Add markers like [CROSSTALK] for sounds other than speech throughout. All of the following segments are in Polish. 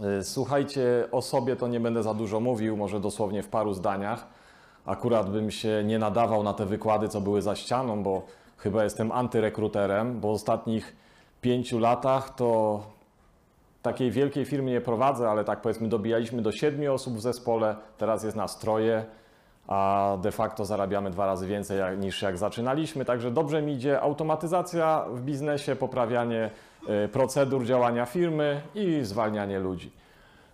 Y, Słuchajcie, o sobie to nie będę za dużo mówił, może dosłownie w paru zdaniach. Akurat bym się nie nadawał na te wykłady, co były za ścianą, bo chyba jestem antyrekruterem, bo w ostatnich pięciu latach to takiej wielkiej firmy nie prowadzę, ale tak powiedzmy dobijaliśmy do siedmiu osób w zespole, teraz jest nas troje, a de facto zarabiamy dwa razy więcej niż jak zaczynaliśmy, także dobrze mi idzie automatyzacja w biznesie, poprawianie procedur działania firmy i zwalnianie ludzi.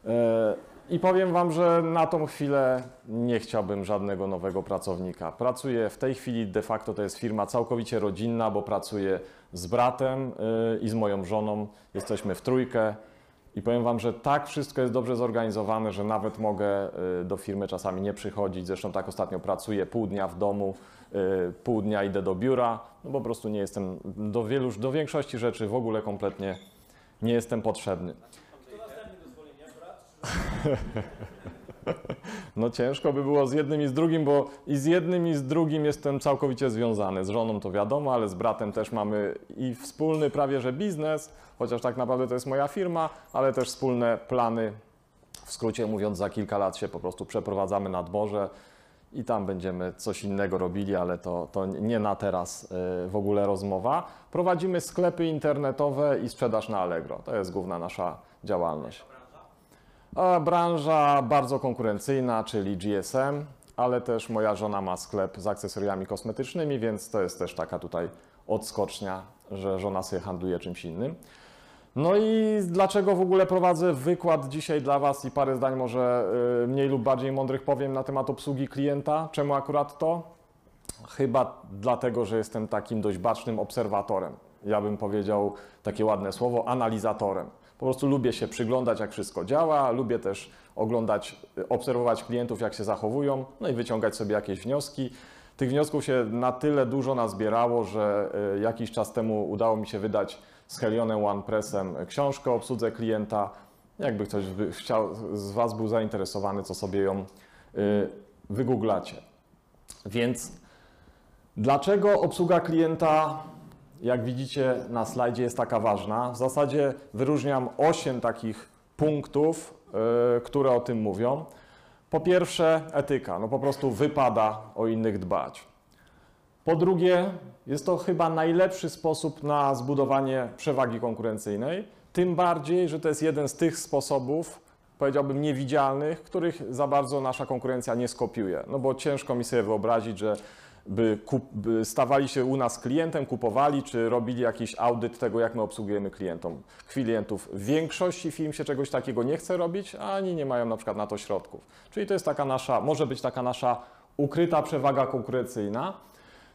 E, I powiem Wam, że na tą chwilę nie chciałbym żadnego nowego pracownika. Pracuję w tej chwili, de facto to jest firma całkowicie rodzinna, bo pracuję z bratem e, i z moją żoną. Jesteśmy w trójkę. I powiem Wam, że tak wszystko jest dobrze zorganizowane, że nawet mogę do firmy czasami nie przychodzić. Zresztą tak ostatnio pracuję pół dnia w domu, pół dnia idę do biura. No po prostu nie jestem do wielu, do większości rzeczy w ogóle kompletnie nie jestem potrzebny. [LAUGHS] No ciężko by było z jednym i z drugim, bo i z jednym i z drugim jestem całkowicie związany. Z żoną to wiadomo, ale z bratem też mamy i wspólny prawie że biznes, chociaż tak naprawdę to jest moja firma, ale też wspólne plany. W skrócie mówiąc, za kilka lat się po prostu przeprowadzamy nad morze i tam będziemy coś innego robili, ale to, to nie na teraz y, w ogóle rozmowa. Prowadzimy sklepy internetowe i sprzedaż na Allegro. To jest główna nasza działalność. A branża bardzo konkurencyjna, czyli GSM, ale też moja żona ma sklep z akcesoriami kosmetycznymi, więc to jest też taka tutaj odskocznia, że żona sobie handluje czymś innym. No i dlaczego w ogóle prowadzę wykład dzisiaj dla Was i parę zdań może y, mniej lub bardziej mądrych powiem na temat obsługi klienta. Czemu akurat to? Chyba dlatego, że jestem takim dość bacznym obserwatorem. Ja bym powiedział takie ładne słowo, analizatorem. Po prostu lubię się przyglądać, jak wszystko działa, lubię też oglądać, obserwować klientów, jak się zachowują, no i wyciągać sobie jakieś wnioski. Tych wniosków się na tyle dużo nazbierało, że y, jakiś czas temu udało mi się wydać z Helionem OnePressem książkę o obsłudze klienta. Jakby ktoś chciał, z Was był zainteresowany, co sobie ją y, wygooglacie. Więc Dlaczego obsługa klienta, jak widzicie na slajdzie, jest taka ważna? W zasadzie wyróżniam 8 takich punktów, yy, które o tym mówią. Po pierwsze, etyka. No po prostu wypada o innych dbać. Po drugie, jest to chyba najlepszy sposób na zbudowanie przewagi konkurencyjnej. Tym bardziej, że to jest jeden z tych sposobów, powiedziałbym, niewidzialnych, których za bardzo nasza konkurencja nie skopiuje. No bo ciężko mi sobie wyobrazić, że by, kup, by stawali się u nas klientem, kupowali, czy robili jakiś audyt tego, jak my obsługujemy klientom. Klientów. W większości firm się czegoś takiego nie chce robić, ani nie mają na przykład na to środków. Czyli to jest taka nasza, może być taka nasza ukryta przewaga konkurencyjna.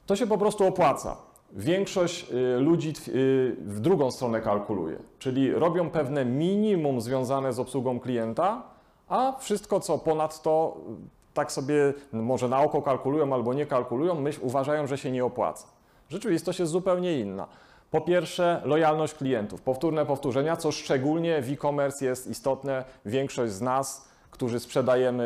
To się po prostu opłaca. Większość y, ludzi y, w drugą stronę kalkuluje, czyli robią pewne minimum związane z obsługą klienta, a wszystko co ponad to y, tak sobie może na oko kalkulują albo nie kalkulują, myśl, uważają, że się nie opłaca. Rzeczywistość jest zupełnie inna. Po pierwsze, lojalność klientów, powtórne powtórzenia, co szczególnie w e-commerce jest istotne. Większość z nas, którzy sprzedajemy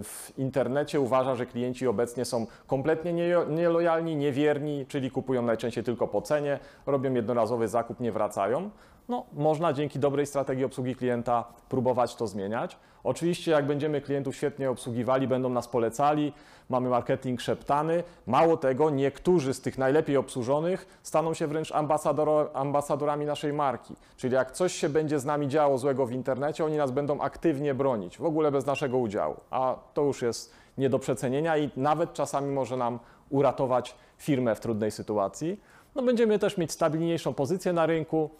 y, w internecie, uważa, że klienci obecnie są kompletnie nie- nielojalni, niewierni, czyli kupują najczęściej tylko po cenie, robią jednorazowy zakup, nie wracają. No, można dzięki dobrej strategii obsługi klienta próbować to zmieniać. Oczywiście, jak będziemy klientów świetnie obsługiwali, będą nas polecali, mamy marketing szeptany. Mało tego, niektórzy z tych najlepiej obsłużonych staną się wręcz ambasadorami naszej marki. Czyli jak coś się będzie z nami działo złego w internecie, oni nas będą aktywnie bronić, w ogóle bez naszego udziału. A to już jest nie do przecenienia i nawet czasami może nam uratować firmę w trudnej sytuacji. No, będziemy też mieć stabilniejszą pozycję na rynku,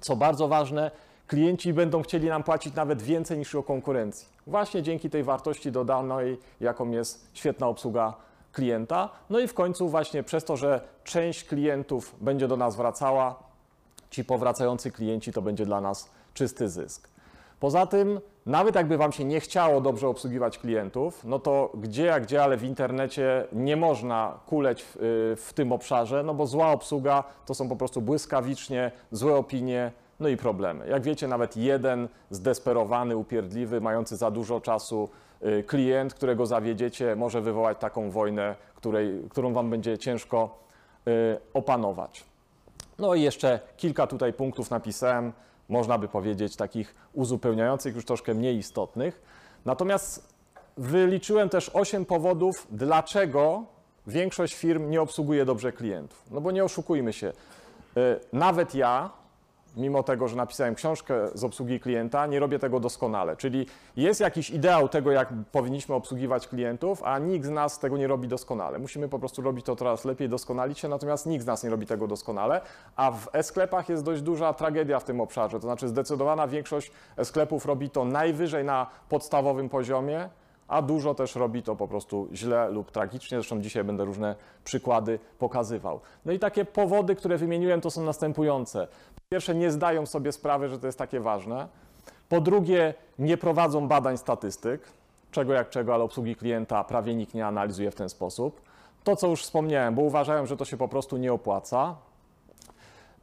co bardzo ważne, klienci będą chcieli nam płacić nawet więcej niż o konkurencji. Właśnie dzięki tej wartości dodanej, jaką jest świetna obsługa klienta. No i w końcu właśnie przez to, że część klientów będzie do nas wracała, ci powracający klienci to będzie dla nas czysty zysk. Poza tym, nawet jakby Wam się nie chciało dobrze obsługiwać klientów, no to gdzie jak gdzie, ale w internecie nie można kuleć w, y, w tym obszarze, no bo zła obsługa to są po prostu błyskawicznie złe opinie, no i problemy. Jak wiecie, nawet jeden zdesperowany, upierdliwy, mający za dużo czasu y, klient, którego zawiedziecie, może wywołać taką wojnę, której, którą Wam będzie ciężko y, opanować. No i jeszcze kilka tutaj punktów napisałem. Można by powiedzieć, takich uzupełniających, już troszkę mniej istotnych. Natomiast wyliczyłem też 8 powodów, dlaczego większość firm nie obsługuje dobrze klientów. No bo nie oszukujmy się, y, nawet ja, mimo tego, że napisałem książkę z obsługi klienta, nie robię tego doskonale. Czyli jest jakiś ideał tego, jak powinniśmy obsługiwać klientów, a nikt z nas tego nie robi doskonale. Musimy po prostu robić to coraz lepiej, doskonalić się, natomiast nikt z nas nie robi tego doskonale, a w e-sklepach jest dość duża tragedia w tym obszarze. To znaczy zdecydowana większość sklepów robi to najwyżej na podstawowym poziomie, a dużo też robi to po prostu źle lub tragicznie. Zresztą dzisiaj będę różne przykłady pokazywał. No i takie powody, które wymieniłem, to są następujące. Pierwsze, nie zdają sobie sprawy, że to jest takie ważne. Po drugie, nie prowadzą badań statystyk, czego jak czego, ale obsługi klienta prawie nikt nie analizuje w ten sposób. To, co już wspomniałem, bo uważają, że to się po prostu nie opłaca.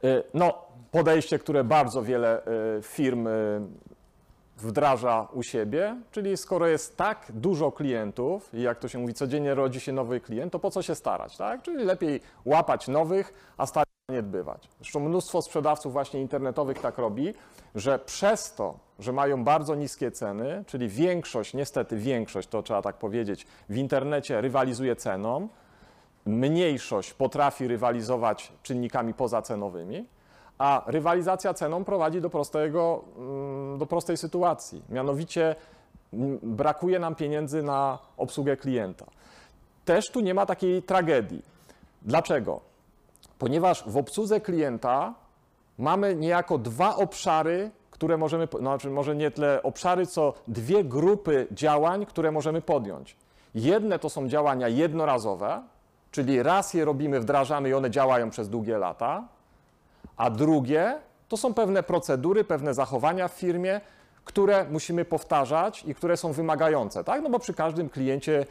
Y, No, podejście, które bardzo wiele y, firm y, wdraża u siebie, czyli skoro jest tak dużo klientów i jak to się mówi, codziennie rodzi się nowy klient, to po co się starać, tak? Czyli lepiej łapać nowych, a starać się nie dbywać. Zresztą mnóstwo sprzedawców właśnie internetowych tak robi, że przez to, że mają bardzo niskie ceny, czyli większość, niestety większość, to trzeba tak powiedzieć, w internecie rywalizuje ceną, mniejszość potrafi rywalizować czynnikami pozacenowymi, a rywalizacja ceną prowadzi do, prostego, mm, do prostej sytuacji. Mianowicie mm, brakuje nam pieniędzy na obsługę klienta. Też tu nie ma takiej tragedii. Dlaczego? Ponieważ w obsłudze klienta mamy niejako dwa obszary, które możemy, po- znaczy może nie tyle obszary, co dwie grupy działań, które możemy podjąć. Jedne to są działania jednorazowe, czyli raz je robimy, wdrażamy i one działają przez długie lata, a drugie to są pewne procedury, pewne zachowania w firmie, które musimy powtarzać i które są wymagające, tak? No bo przy każdym kliencie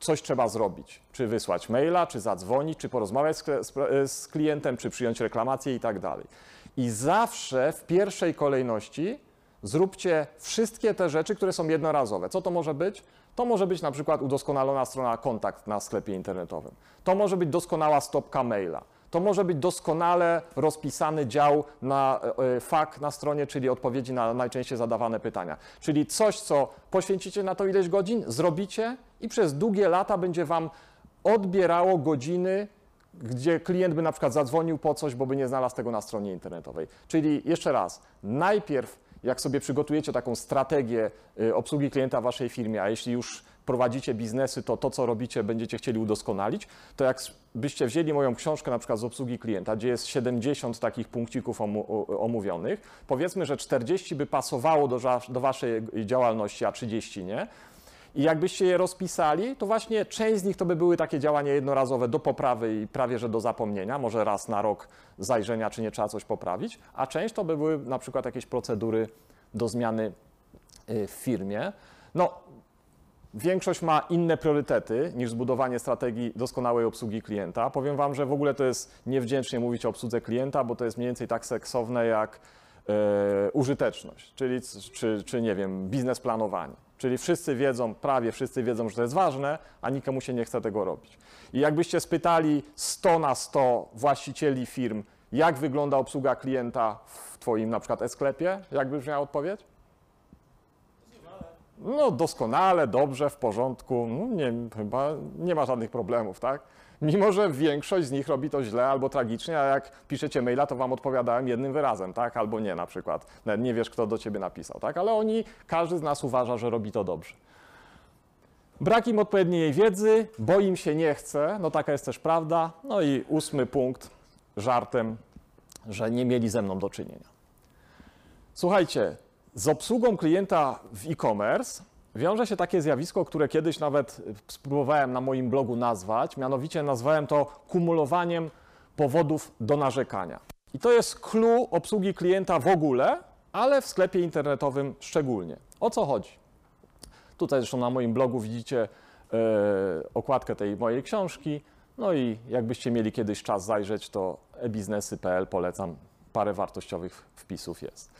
coś trzeba zrobić. Czy wysłać maila, czy zadzwonić, czy porozmawiać z, z, z klientem, czy przyjąć reklamację i tak dalej. I zawsze w pierwszej kolejności zróbcie wszystkie te rzeczy, które są jednorazowe. Co to może być? To może być na przykład udoskonalona strona kontakt na sklepie internetowym. To może być doskonała stopka maila. To może być doskonale rozpisany dział na e, FAQ na stronie, czyli odpowiedzi na najczęściej zadawane pytania. Czyli coś, co poświęcicie na to ileś godzin, zrobicie i przez długie lata będzie Wam odbierało godziny, gdzie klient by na przykład zadzwonił po coś, bo by nie znalazł tego na stronie internetowej. Czyli jeszcze raz, najpierw jak sobie przygotujecie taką strategię y, obsługi klienta w waszej firmie, a jeśli już prowadzicie biznesy, to to, co robicie, będziecie chcieli udoskonalić, to jak byście wzięli moją książkę na przykład z obsługi klienta, gdzie jest 70 takich punkcików omówionych, powiedzmy, że 40 by pasowało do, do waszej działalności, a 30 nie, i jakbyście je rozpisali, to właśnie część z nich to by były takie działania jednorazowe do poprawy i prawie że do zapomnienia, może raz na rok zajrzenia, czy nie trzeba coś poprawić, a część to by były na przykład jakieś procedury do zmiany y, w firmie. No, większość ma inne priorytety niż zbudowanie strategii doskonałej obsługi klienta. Powiem Wam, że w ogóle to jest niewdzięcznie mówić o obsłudze klienta, bo to jest mniej więcej tak seksowne jak e, użyteczność, czyli czy, czy nie wiem, biznesplanowanie. Czyli wszyscy wiedzą, prawie wszyscy wiedzą, że to jest ważne, a nikomu się nie chce tego robić. I jakbyście spytali 100 na 100 właścicieli firm, jak wygląda obsługa klienta w Twoim na przykład e-sklepie, jakby brzmiała odpowiedź? No doskonale, dobrze, w porządku, no, nie, chyba nie ma żadnych problemów, tak? Mimo, że większość z nich robi to źle albo tragicznie, a jak piszecie maila, to wam odpowiadałem jednym wyrazem, tak? Albo nie na przykład. Nawet nie wiesz, kto do ciebie napisał, tak? Ale oni, każdy z nas uważa, że robi to dobrze. Brak im odpowiedniej wiedzy, bo im się nie chce, no taka jest też prawda. No i ósmy punkt, żartem, że nie mieli ze mną do czynienia. Słuchajcie, z obsługą klienta w e-commerce wiąże się takie zjawisko, które kiedyś nawet spróbowałem na moim blogu nazwać, mianowicie nazwałem to kumulowaniem powodów do narzekania. I to jest clue obsługi klienta w ogóle, ale w sklepie internetowym szczególnie. O co chodzi? Tutaj zresztą na moim blogu widzicie e, okładkę tej mojej książki. No i jakbyście mieli kiedyś czas zajrzeć, to ebiznesy.pl polecam. Parę wartościowych wpisów jest.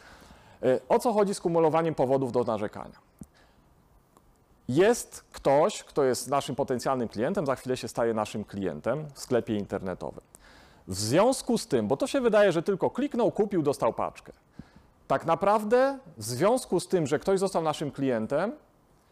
E, O co chodzi z kumulowaniem powodów do narzekania? Jest ktoś, kto jest naszym potencjalnym klientem, za chwilę się staje naszym klientem w sklepie internetowym. W związku z tym, bo to się wydaje, że tylko kliknął, kupił, dostał paczkę. Tak naprawdę w związku z tym, że ktoś został naszym klientem,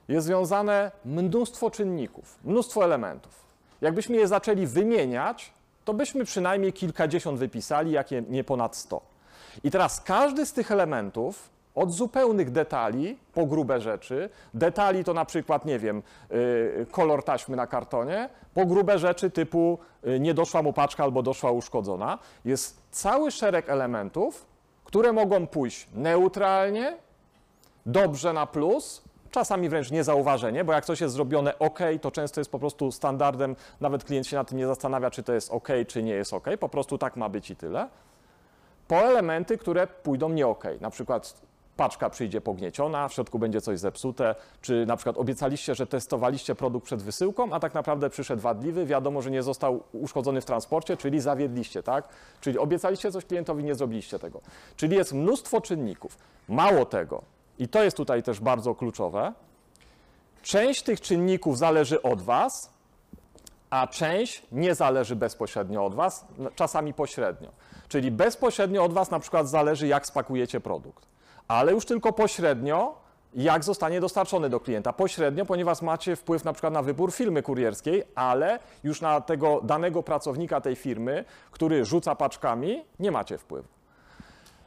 jest związane mnóstwo czynników, mnóstwo elementów. Jakbyśmy je zaczęli wymieniać, to byśmy przynajmniej kilkadziesiąt wypisali, jakie nie ponad 100. I teraz każdy z tych elementów, od zupełnych detali po grube rzeczy, detali to na przykład, nie wiem, y, kolor taśmy na kartonie, po grube rzeczy typu y, nie doszła mu paczka albo doszła uszkodzona, jest cały szereg elementów, które mogą pójść neutralnie, dobrze na plus, czasami wręcz niezauważenie, bo jak coś jest zrobione ok, to często jest po prostu standardem, nawet klient się nad tym nie zastanawia, czy to jest ok, czy nie jest ok, po prostu tak ma być i tyle. Po elementy, które pójdą nie ok, na przykład paczka przyjdzie pognieciona, w środku będzie coś zepsute, czy na przykład obiecaliście, że testowaliście produkt przed wysyłką, a tak naprawdę przyszedł wadliwy, wiadomo, że nie został uszkodzony w transporcie, czyli zawiedliście, tak? Czyli obiecaliście coś klientowi, nie zrobiliście tego. Czyli jest mnóstwo czynników. Mało tego, i to jest tutaj też bardzo kluczowe, część tych czynników zależy od Was, a część nie zależy bezpośrednio od Was, czasami pośrednio. Czyli bezpośrednio od Was na przykład zależy, jak spakujecie produkt, ale już tylko pośrednio, jak zostanie dostarczony do klienta. Pośrednio, ponieważ macie wpływ na przykład na wybór firmy kurierskiej, ale już na tego danego pracownika tej firmy, który rzuca paczkami, nie macie wpływu.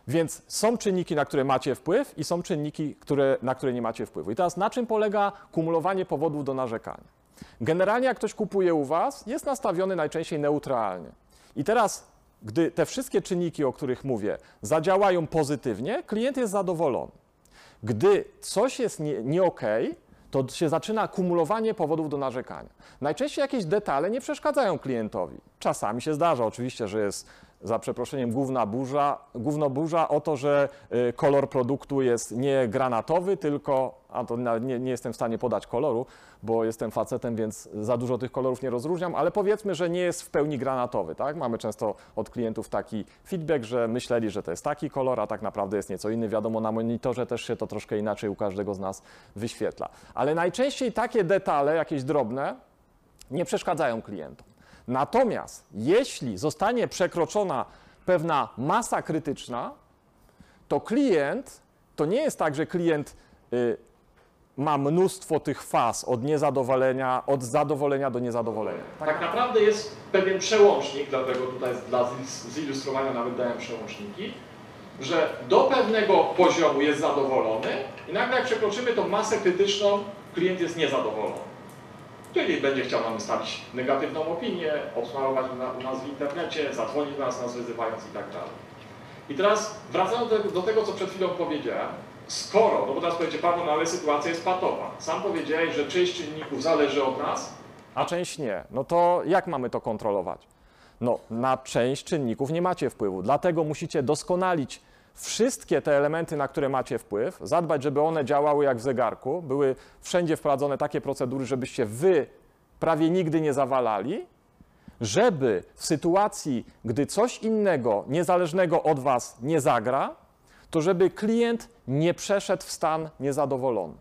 Więc są czynniki, na które macie wpływ i są czynniki, które, na które nie macie wpływu. I teraz na czym polega kumulowanie powodów do narzekania? Generalnie jak ktoś kupuje u Was, jest nastawiony najczęściej neutralnie. I teraz, gdy te wszystkie czynniki, o których mówię, zadziałają pozytywnie, klient jest zadowolony. Gdy coś jest nie, nie to się zaczyna kumulowanie powodów do narzekania. Najczęściej jakieś detale nie przeszkadzają klientowi. Czasami się zdarza oczywiście, że jest za przeproszeniem główna burza, burza o to, że y, kolor produktu jest nie granatowy, tylko, a to nie, nie jestem w stanie podać koloru, bo jestem facetem, więc za dużo tych kolorów nie rozróżniam, ale powiedzmy, że nie jest w pełni granatowy, tak? Mamy często od klientów taki feedback, że myśleli, że to jest taki kolor, a tak naprawdę jest nieco inny. Wiadomo, na monitorze też się to troszkę inaczej u każdego z nas wyświetla. Ale najczęściej takie detale, jakieś drobne, nie przeszkadzają klientom. Natomiast jeśli zostanie przekroczona pewna masa krytyczna, to klient, to nie jest tak, że klient y, ma mnóstwo tych faz od niezadowolenia, od zadowolenia do niezadowolenia. Tak naprawdę jest pewien przełącznik, dlatego tutaj dla zil- zilustrowania nawet dałem przełączniki, że do pewnego poziomu jest zadowolony i nagle jak przekroczymy tą masę krytyczną, klient jest niezadowolony. Czyli będzie chciał nam wystawić negatywną opinię, obsmarować u nas w internecie, zadzwonić do nas, nas wyzywając i tak dalej. I teraz wracając do, do tego, co przed chwilą powiedziałem, skoro, no bo teraz powiecie, Paweł, no ale sytuacja jest patowa. Sam powiedziałeś, że część czynników zależy od nas, a część nie. No to jak mamy to kontrolować? No, na część czynników nie macie wpływu, dlatego musicie doskonalić wszystkie te elementy, na które macie wpływ, zadbać, żeby one działały jak w zegarku, były wszędzie wprowadzone takie procedury, żebyście wy prawie nigdy nie zawalali, żeby w sytuacji, gdy coś innego, niezależnego od Was nie zagra, to żeby klient nie przeszedł w stan niezadowolony.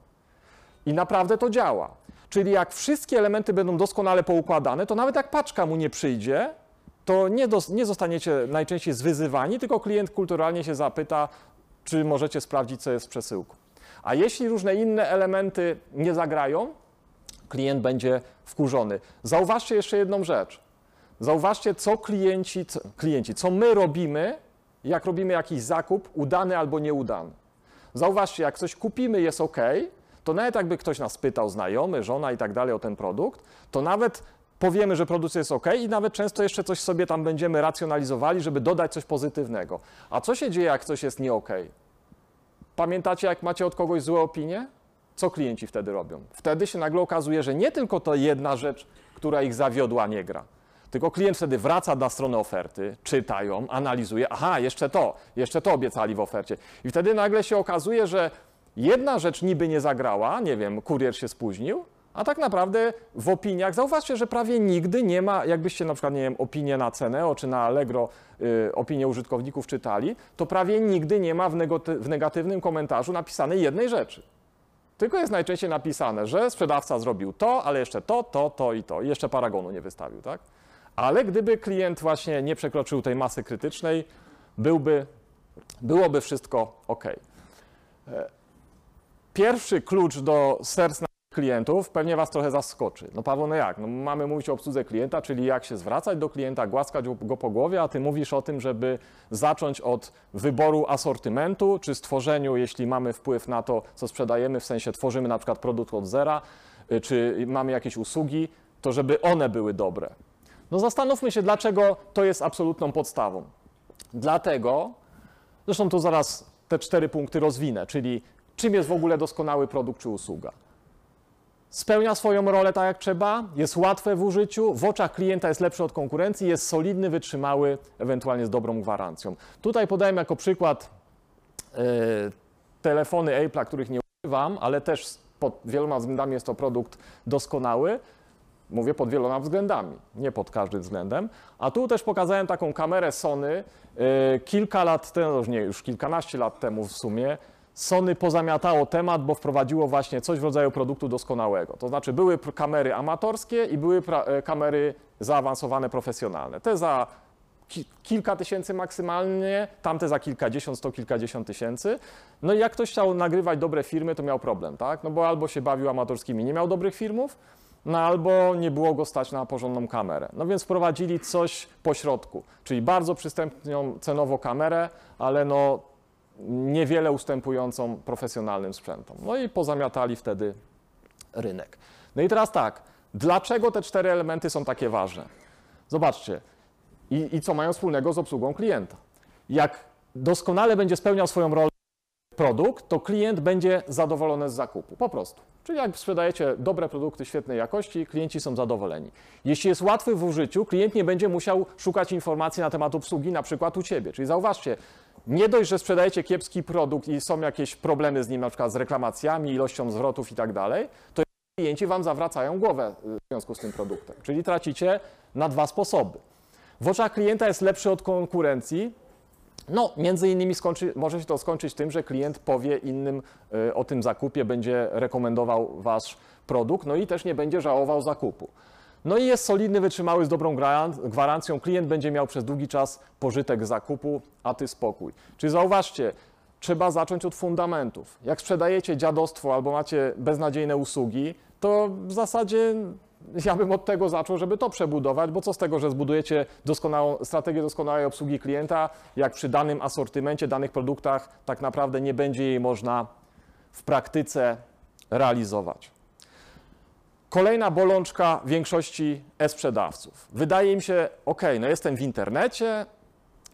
I naprawdę to działa. Czyli jak wszystkie elementy będą doskonale poukładane, to nawet jak paczka mu nie przyjdzie, to nie, dos- nie zostaniecie najczęściej zwyzywani, tylko klient kulturalnie się zapyta, czy możecie sprawdzić, co jest w przesyłku. A jeśli różne inne elementy nie zagrają, klient będzie wkurzony. Zauważcie jeszcze jedną rzecz. Zauważcie, co klienci, co, klienci, co my robimy, jak robimy jakiś zakup, udany albo nieudany. Zauważcie, jak coś kupimy, jest ok, to nawet jakby ktoś nas pytał, znajomy, żona i tak dalej o ten produkt, to nawet powiemy, że produkt jest ok i nawet często jeszcze coś sobie tam będziemy racjonalizowali, żeby dodać coś pozytywnego. A co się dzieje, jak coś jest nie ok? Pamiętacie, jak macie od kogoś złe opinie? Co klienci wtedy robią? Wtedy się nagle okazuje, że nie tylko to jedna rzecz, która ich zawiodła, nie gra. Tylko klient wtedy wraca na stronę oferty, czyta ją, analizuje, aha, jeszcze to, jeszcze to obiecali w ofercie. I wtedy nagle się okazuje, że jedna rzecz niby nie zagrała, nie wiem, kurier się spóźnił, a tak naprawdę w opiniach, zauważcie, że prawie nigdy nie ma, jakbyście na przykład, nie wiem, opinię na Ceneo czy na Allegro, y, opinię użytkowników czytali, to prawie nigdy nie ma w, negoty- w negatywnym komentarzu napisanej jednej rzeczy. Tylko jest najczęściej napisane, że sprzedawca zrobił to, ale jeszcze to, to, to i to. I jeszcze paragonu nie wystawił, tak? Ale gdyby klient właśnie nie przekroczył tej masy krytycznej, byłby byłoby wszystko ok. E, Pierwszy klucz do serc klientów pewnie Was trochę zaskoczy. No Paweł, no jak? No mamy mówić o obsłudze klienta, czyli jak się zwracać do klienta, głaskać go po głowie, a Ty mówisz o tym, żeby zacząć od wyboru asortymentu, czy stworzeniu, jeśli mamy wpływ na to, co sprzedajemy, w sensie tworzymy na przykład produkt od zera, y, czy mamy jakieś usługi, to żeby one były dobre. No zastanówmy się, dlaczego to jest absolutną podstawą. Dlatego, zresztą tu zaraz te cztery punkty rozwinę, czyli czym jest w ogóle doskonały produkt czy usługa. Spełnia swoją rolę tak jak trzeba, jest łatwe w użyciu, w oczach klienta jest lepszy od konkurencji, jest solidny, wytrzymały, ewentualnie z dobrą gwarancją. Tutaj podaję jako przykład e, telefony Apple'a, których nie używam, ale też pod wieloma względami jest to produkt doskonały. Mówię pod wieloma względami, nie pod każdym względem. A tu też pokazałem taką kamerę Sony e, kilka lat temu, nie, już kilkanaście lat temu w sumie. Sony pozamiatało temat, bo wprowadziło właśnie coś w rodzaju produktu doskonałego. To znaczy były kamery amatorskie i były e, kamery zaawansowane, profesjonalne. Te za ki- kilka tysięcy maksymalnie, tamte za kilkadziesiąt, sto kilkadziesiąt tysięcy. No i jak ktoś chciał nagrywać dobre firmy, to miał problem, tak? No bo albo się bawił amatorskimi, nie miał dobrych filmów, no albo nie było go stać na porządną kamerę. No więc wprowadzili coś po środku, czyli bardzo przystępną cenowo kamerę, ale no niewiele ustępującą profesjonalnym sprzętom. No i pozamiatali wtedy rynek. No i teraz tak, dlaczego te cztery elementy są takie ważne? Zobaczcie, i, i co mają wspólnego z obsługą klienta. Jak doskonale będzie spełniał swoją rolę produkt, to klient będzie zadowolony z zakupu. Po prostu. Czyli jak sprzedajecie dobre produkty świetnej jakości, klienci są zadowoleni. Jeśli jest łatwy w użyciu, klient nie będzie musiał szukać informacji na temat obsługi, na przykład u Ciebie. Czyli zauważcie, nie dość, że sprzedajecie kiepski produkt i są jakieś problemy z nim, na przykład z reklamacjami, ilością zwrotów i tak dalej, to klienci Wam zawracają głowę y, w związku z tym produktem. Czyli tracicie na dwa sposoby. W oczach klienta jest lepszy od konkurencji, no, między innymi skończy, może się to skończyć tym, że klient powie innym y, o tym zakupie, będzie rekomendował wasz produkt, no i też nie będzie żałował zakupu. No i jest solidny, wytrzymały z dobrą gwaran- gwarancją. Klient będzie miał przez długi czas pożytek zakupu, a ty spokój. Czyli zauważcie, trzeba zacząć od fundamentów. Jak sprzedajecie dziadostwo albo macie beznadziejne usługi, to w zasadzie ja bym od tego zaczął, żeby to przebudować, bo co z tego, że zbudujecie doskonałą, strategię doskonałej obsługi klienta, jak przy danym asortymencie, danych produktach tak naprawdę nie będzie jej można w praktyce realizować. Kolejna bolączka większości e-sprzedawców. Wydaje im się, ok, no jestem w internecie,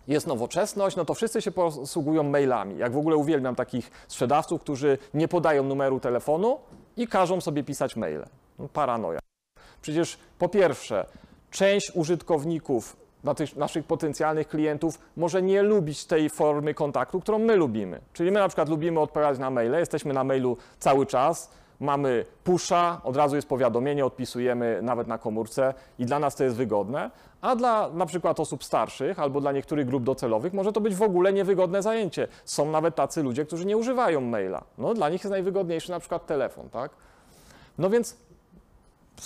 jest nowoczesność, no to wszyscy się posługują mailami. Jak w ogóle uwielbiam takich sprzedawców, którzy nie podają numeru telefonu i każą sobie pisać maile. No, paranoja. Przecież po pierwsze, część użytkowników, naszych potencjalnych klientów może nie lubić tej formy kontaktu, którą my lubimy. Czyli my na przykład lubimy odpowiadać na maile, jesteśmy na mailu cały czas, mamy pusha, od razu jest powiadomienie, odpisujemy nawet na komórce i dla nas to jest wygodne, a dla na przykład osób starszych albo dla niektórych grup docelowych może to być w ogóle niewygodne zajęcie. Są nawet tacy ludzie, którzy nie używają maila. No dla nich jest najwygodniejszy na przykład telefon, tak? No więc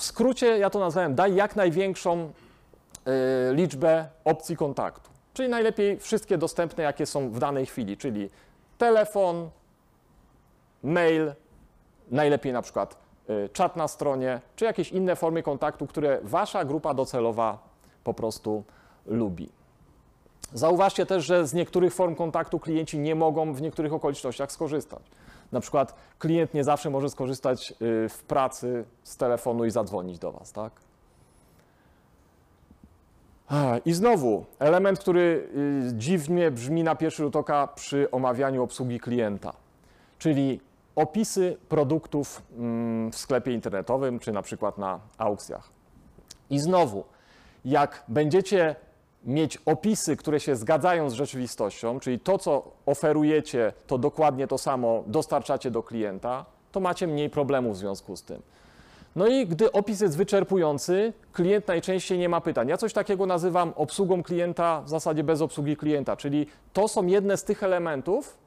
skrócie ja to nazwałem daj jak największą y, liczbę opcji kontaktu. Czyli najlepiej wszystkie dostępne, jakie są w danej chwili, czyli telefon, mail, najlepiej na przykład y, czat na stronie, czy jakieś inne formy kontaktu, które wasza grupa docelowa po prostu lubi. Zauważcie też, że z niektórych form kontaktu klienci nie mogą w niektórych okolicznościach skorzystać. Na przykład klient nie zawsze może skorzystać y, w pracy z telefonu i zadzwonić do Was, tak? I znowu element, który y, dziwnie brzmi na pierwszy rzut oka przy omawianiu obsługi klienta, czyli opisy produktów mm, w sklepie internetowym czy na przykład na aukcjach. I znowu, jak będziecie mieć opisy, które się zgadzają z rzeczywistością, czyli to, co oferujecie, to dokładnie to samo dostarczacie do klienta, to macie mniej problemów w związku z tym. No i gdy opis jest wyczerpujący, klient najczęściej nie ma pytań. Ja coś takiego nazywam obsługą klienta w zasadzie bez obsługi klienta, czyli to są jedne z tych elementów,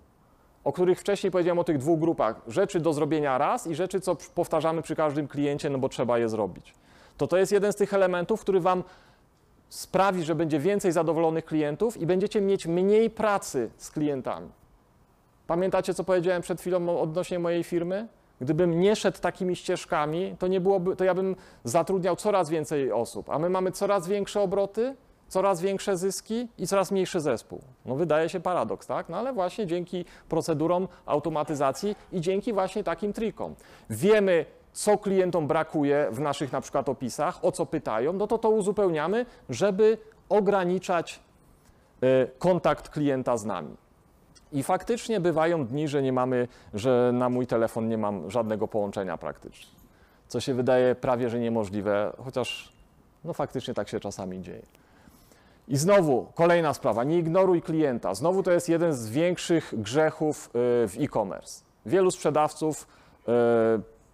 o których wcześniej powiedziałem o tych dwóch grupach. Rzeczy do zrobienia raz i rzeczy, co powtarzamy przy każdym kliencie, no bo trzeba je zrobić. To to jest jeden z tych elementów, który Wam sprawi, że będzie więcej zadowolonych klientów i będziecie mieć mniej pracy z klientami. Pamiętacie, co powiedziałem przed chwilą odnośnie mojej firmy? Gdybym nie szedł takimi ścieżkami, to, nie byłoby, to ja bym zatrudniał coraz więcej osób, a my mamy coraz większe obroty, coraz większe zyski i coraz mniejszy zespół. No wydaje się paradoks, tak? No ale właśnie dzięki procedurom automatyzacji i dzięki właśnie takim trikom. Wiemy, co klientom brakuje w naszych na przykład opisach, o co pytają, no to to uzupełniamy, żeby ograniczać y, kontakt klienta z nami. I faktycznie bywają dni, że nie mamy, że na mój telefon nie mam żadnego połączenia praktycznie. Co się wydaje prawie że niemożliwe, chociaż no faktycznie tak się czasami dzieje. I znowu kolejna sprawa, nie ignoruj klienta. Znowu to jest jeden z większych grzechów y, w e-commerce. Wielu sprzedawców y,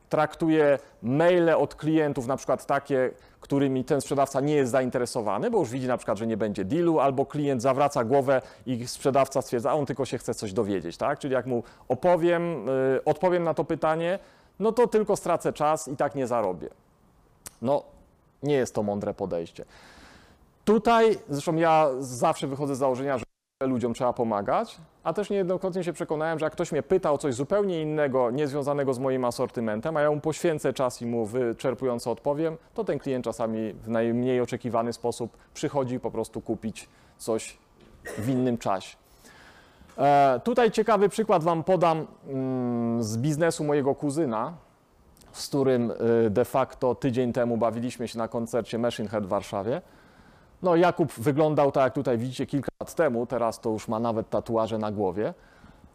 traktuje maile od klientów, na przykład takie, którymi ten sprzedawca nie jest zainteresowany, bo już widzi na przykład, że nie będzie dealu, albo klient zawraca głowę i sprzedawca stwierdza, a on tylko się chce coś dowiedzieć, tak? Czyli jak mu opowiem, y, odpowiem na to pytanie, no to tylko stracę czas i tak nie zarobię. No, nie jest to mądre podejście. Tutaj, zresztą ja zawsze wychodzę z założenia, że ludziom trzeba pomagać, a też niejednokrotnie się przekonałem, że jak ktoś mnie pyta o coś zupełnie innego, niezwiązanego z moim asortymentem, a ja mu poświęcę czas i mu wyczerpująco odpowiem, to ten klient czasami w najmniej oczekiwany sposób przychodzi po prostu kupić coś w innym czasie. E, tutaj ciekawy przykład Wam podam mm, z biznesu mojego kuzyna, z którym y, de facto tydzień temu bawiliśmy się na koncercie Machine Head w Warszawie. No, Jakub wyglądał tak, jak tutaj widzicie, kilka lat temu, teraz to już ma nawet tatuaże na głowie.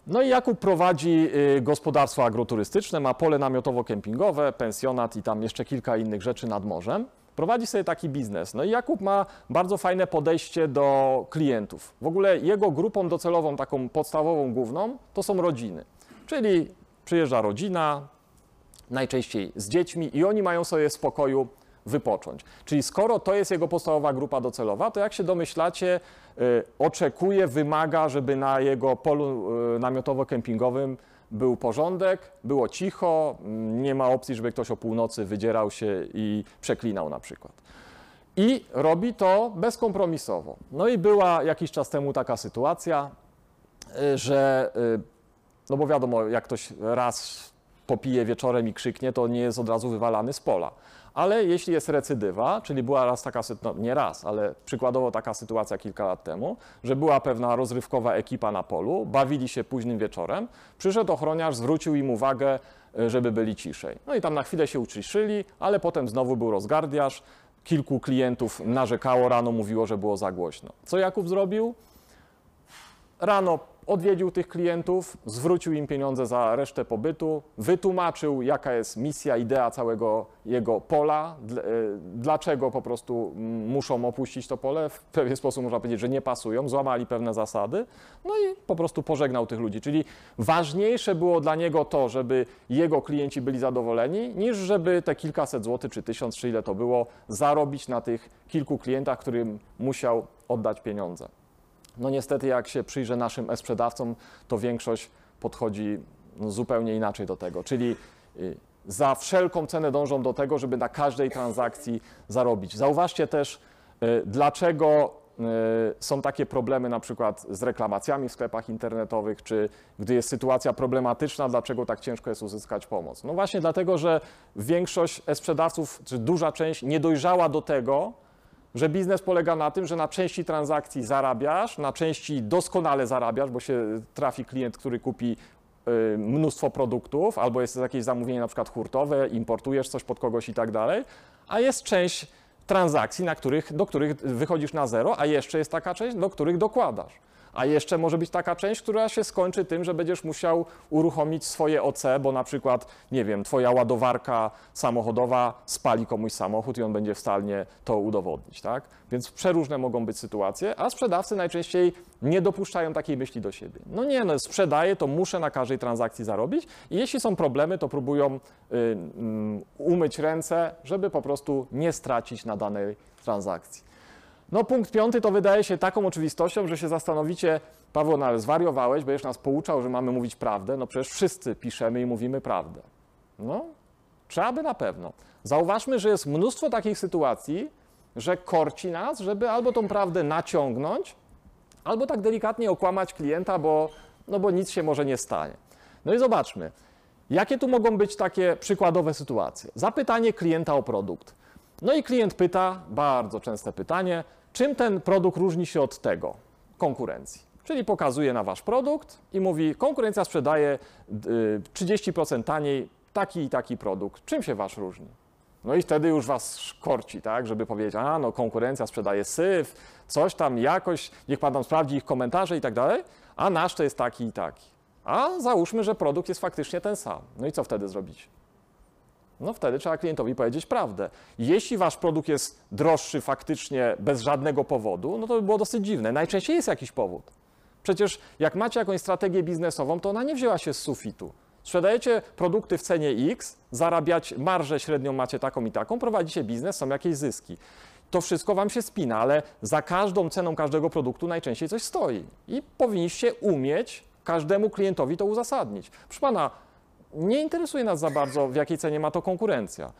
No i Jakub prowadzi y, gospodarstwo agroturystyczne, ma pole namiotowo-kempingowe, pensjonat i tam jeszcze kilka innych rzeczy nad morzem. Prowadzi sobie taki biznes. No i Jakub ma bardzo fajne podejście do klientów. W ogóle jego grupą docelową, taką podstawową, główną, to są rodziny. Czyli przyjeżdża rodzina, najczęściej z dziećmi i oni mają sobie w spokoju wypocząć. Czyli skoro to jest jego podstawowa grupa docelowa, to jak się domyślacie, y, oczekuje, wymaga, żeby na jego polu y, namiotowo-kempingowym był porządek, było cicho, mm, nie ma opcji, żeby ktoś o północy wydzierał się i przeklinał na przykład. I robi to bezkompromisowo. No i była jakiś czas temu taka sytuacja, y, że, no bo wiadomo, jak ktoś raz popije wieczorem i krzyknie, to nie jest od razu wywalany z pola. Ale jeśli jest recydywa, czyli była raz taka sytuacja, no nie raz, ale przykładowo taka sytuacja kilka lat temu, że była pewna rozrywkowa ekipa na polu, bawili się późnym wieczorem, przyszedł ochroniarz, zwrócił im uwagę, y, żeby byli ciszej. No i tam na chwilę się uciszyli, ale potem znowu był rozgardiaż, kilku klientów narzekało rano, mówiło, że było za głośno. Co Jakub zrobił? Rano odwiedził tych klientów, zwrócił im pieniądze za resztę pobytu, wytłumaczył, jaka jest misja, idea całego jego pola, e, dlaczego po prostu muszą opuścić to pole. W pewien sposób można powiedzieć, że nie pasują, złamali pewne zasady, no i po prostu pożegnał tych ludzi. Czyli ważniejsze było dla niego to, żeby jego klienci byli zadowoleni, niż żeby te kilkaset złotych, czy tysiąc, czy ile to było, zarobić na tych kilku klientach, którym musiał oddać pieniądze. No niestety, jak się przyjrzę naszym e-sprzedawcom, to większość podchodzi no, zupełnie inaczej do tego, czyli y, za wszelką cenę dążą do tego, żeby na każdej transakcji zarobić. Zauważcie też, y, dlaczego y, są takie problemy na przykład z reklamacjami w sklepach internetowych, czy gdy jest sytuacja problematyczna, dlaczego tak ciężko jest uzyskać pomoc. No właśnie dlatego, że większość e-sprzedawców, czy duża część nie dojrzała do tego, że biznes polega na tym, że na części transakcji zarabiasz, na części doskonale zarabiasz, bo się trafi klient, który kupi y, mnóstwo produktów, albo jest jakieś zamówienie na przykład hurtowe, importujesz coś pod kogoś i tak dalej, a jest część transakcji, na których, do których wychodzisz na zero, a jeszcze jest taka część, do których dokładasz. A jeszcze może być taka część, która się skończy tym, że będziesz musiał uruchomić swoje OC, bo na przykład, nie wiem, twoja ładowarka samochodowa spali komuś samochód i on będzie w stanie to udowodnić, tak? Więc przeróżne mogą być sytuacje, a sprzedawcy najczęściej nie dopuszczają takiej myśli do siebie. No nie, no sprzedaję, to muszę na każdej transakcji zarobić i jeśli są problemy, to próbują y, y, umyć ręce, żeby po prostu nie stracić na danej transakcji. No punkt piąty to wydaje się taką oczywistością, że się zastanowicie, Paweł, no ale zwariowałeś, będziesz nas pouczał, że mamy mówić prawdę. No przecież wszyscy piszemy i mówimy prawdę. No, trzeba by na pewno. Zauważmy, że jest mnóstwo takich sytuacji, że korci nas, żeby albo tą prawdę naciągnąć, albo tak delikatnie okłamać klienta, bo, no bo nic się może nie stanie. No i zobaczmy, jakie tu mogą być takie przykładowe sytuacje. Zapytanie klienta o produkt. No i klient pyta, bardzo częste pytanie, czym ten produkt różni się od tego konkurencji. Czyli pokazuje na wasz produkt i mówi, konkurencja sprzedaje y, 30% taniej taki i taki produkt. Czym się wasz różni? No i wtedy już was korci, tak, żeby powiedzieć, a no konkurencja sprzedaje syf, coś tam, jakoś, niech pan tam sprawdzi ich komentarze i tak dalej, a nasz to jest taki i taki. A załóżmy, że produkt jest faktycznie ten sam. No i co wtedy zrobić? No wtedy trzeba klientowi powiedzieć prawdę. Jeśli wasz produkt jest droższy faktycznie bez żadnego powodu, no to by było dosyć dziwne. Najczęściej jest jakiś powód. Przecież jak macie jakąś strategię biznesową, to ona nie wzięła się z sufitu. Sprzedajecie produkty w cenie X, zarabiać marżę średnią macie taką i taką, prowadzicie biznes, są jakieś zyski. To wszystko wam się spina, ale za każdą ceną każdego produktu najczęściej coś stoi. I powinniście umieć każdemu klientowi to uzasadnić. Proszę pana, nie interesuje nas za bardzo, w jakiej cenie ma to konkurencja.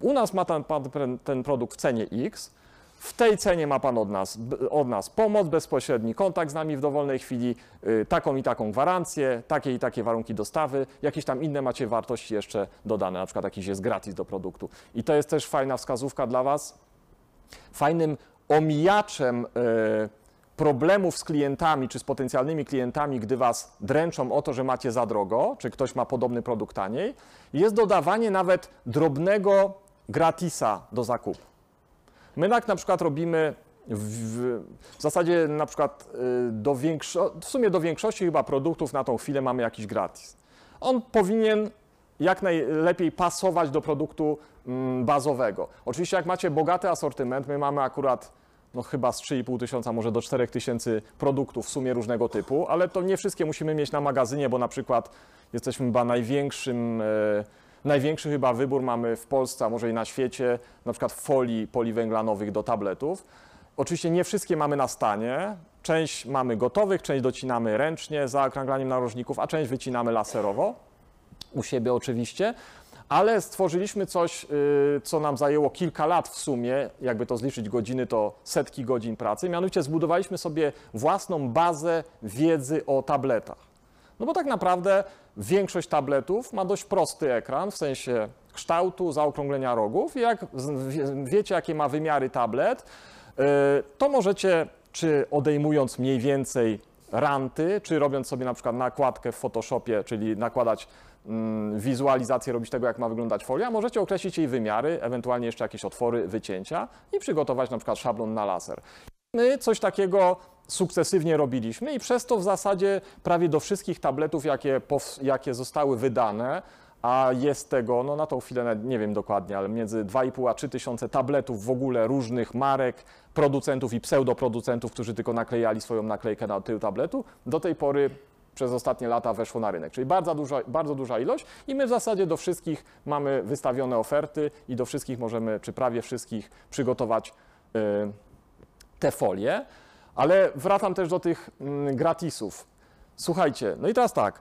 U nas ma ten, pan ten produkt w cenie X, w tej cenie ma Pan od nas, od nas pomoc, bezpośredni kontakt z nami w dowolnej chwili, y, taką i taką gwarancję, takie i takie warunki dostawy, jakieś tam inne macie wartości jeszcze dodane, na przykład jakiś jest gratis do produktu. I to jest też fajna wskazówka dla Was. Fajnym omijaczem y, problemów z klientami czy z potencjalnymi klientami, gdy Was dręczą o to, że macie za drogo, czy ktoś ma podobny produkt taniej, jest dodawanie nawet drobnego gratisa do zakupu. My tak na przykład robimy w, w, w zasadzie na przykład y, do większo- w sumie do większości chyba produktów na tą chwilę mamy jakiś gratis. On powinien jak najlepiej pasować do produktu mm, bazowego. Oczywiście jak macie bogaty asortyment, my mamy akurat no chyba z 3,5 tysiąca, może do 4 tysięcy produktów w sumie różnego typu, ale to nie wszystkie musimy mieć na magazynie, bo na przykład jesteśmy chyba największym, e, największy chyba wybór mamy w Polsce, a może i na świecie, na przykład folii poliwęglanowych do tabletów. Oczywiście nie wszystkie mamy na stanie, część mamy gotowych, część docinamy ręcznie za okrąglaniem narożników, a część wycinamy laserowo, u siebie oczywiście, ale stworzyliśmy coś, y, co nam zajęło kilka lat w sumie, jakby to zliczyć godziny, to setki godzin pracy, mianowicie zbudowaliśmy sobie własną bazę wiedzy o tabletach. No bo tak naprawdę większość tabletów ma dość prosty ekran, w sensie kształtu, zaokrąglenia rogów. I jak wiecie, jakie ma wymiary tablet, y, to możecie, czy odejmując mniej więcej ranty, czy robiąc sobie na przykład nakładkę w Photoshopie, czyli nakładać wizualizację, robić tego, jak ma wyglądać folia, możecie określić jej wymiary, ewentualnie jeszcze jakieś otwory, wycięcia i przygotować na przykład szablon na laser. My coś takiego sukcesywnie robiliśmy i przez to w zasadzie prawie do wszystkich tabletów, jakie, jakie zostały wydane, a jest tego, no na tą chwilę nie wiem dokładnie, ale między 2,5 a 3 tysiące tabletów w ogóle różnych marek, producentów i pseudoproducentów, którzy tylko naklejali swoją naklejkę na tył tabletu, do tej pory przez ostatnie lata weszło na rynek. Czyli bardzo duża, bardzo duża ilość i my w zasadzie do wszystkich mamy wystawione oferty i do wszystkich możemy, czy prawie wszystkich, przygotować y, te folie. Ale wracam też do tych mm, gratisów. Słuchajcie, no i teraz tak,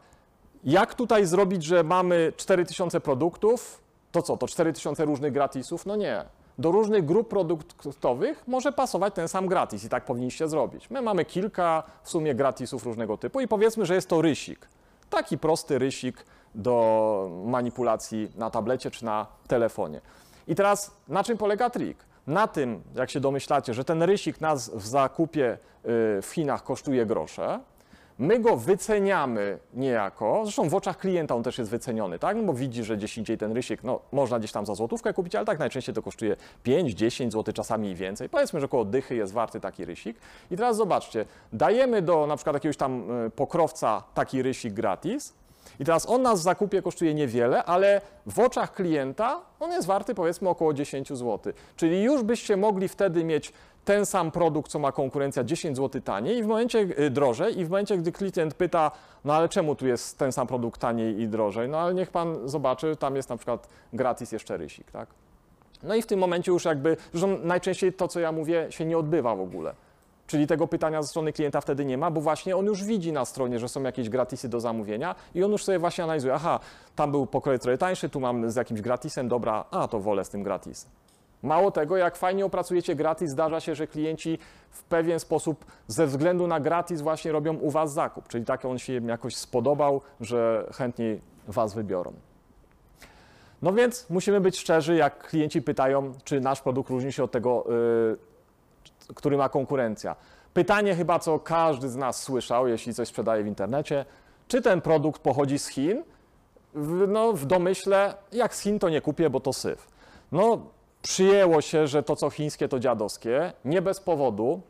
jak tutaj zrobić, że mamy 4000 produktów, to co, to 4000 różnych gratisów? No nie. Do różnych grup produktowych może pasować ten sam gratis i tak powinniście zrobić. My mamy kilka w sumie gratisów różnego typu i powiedzmy, że jest to rysik. Taki prosty rysik do manipulacji na tablecie czy na telefonie. I teraz na czym polega trik? Na tym, jak się domyślacie, że ten rysik nas w zakupie y, w Chinach kosztuje grosze, My go wyceniamy niejako, zresztą w oczach klienta on też jest wyceniony, tak? No bo widzi, że gdzieś indziej ten rysik, no można gdzieś tam za złotówkę kupić, ale tak najczęściej to kosztuje 5-10 zł, czasami i więcej. Powiedzmy, że około dychy jest warty taki rysik. I teraz zobaczcie, dajemy do na przykład jakiegoś tam y, pokrowca taki rysik gratis, i teraz on nas w zakupie kosztuje niewiele, ale w oczach klienta on jest warty powiedzmy około 10 zł. Czyli już byście mogli wtedy mieć ten sam produkt, co ma konkurencja 10 zł taniej i w momencie y, drożej i w momencie, gdy klient pyta, no ale czemu tu jest ten sam produkt taniej i drożej? No ale niech pan zobaczy, tam jest na przykład gratis jeszcze rysik, tak? No i w tym momencie już jakby, zresztą najczęściej to, co ja mówię, się nie odbywa w ogóle. Czyli tego pytania ze strony klienta wtedy nie ma, bo właśnie on już widzi na stronie, że są jakieś gratisy do zamówienia i on już sobie właśnie analizuje, aha, tam był pokroje trochę tańszy, tu mam z jakimś gratisem, dobra, a to wolę z tym gratisem. Mało tego, jak fajnie opracujecie gratis, zdarza się, że klienci w pewien sposób ze względu na gratis właśnie robią u Was zakup, czyli tak on się im jakoś spodobał, że chętniej Was wybiorą. No więc musimy być szczerzy, jak klienci pytają, czy nasz produkt różni się od tego, yy, który ma konkurencja. Pytanie chyba, co każdy z nas słyszał, jeśli coś sprzedaje w internecie, czy ten produkt pochodzi z Chin? W, no, w domyśle, jak z Chin, to nie kupię, bo to syf. No, przyjęło się, że to, co chińskie, to dziadowskie, nie bez powodu.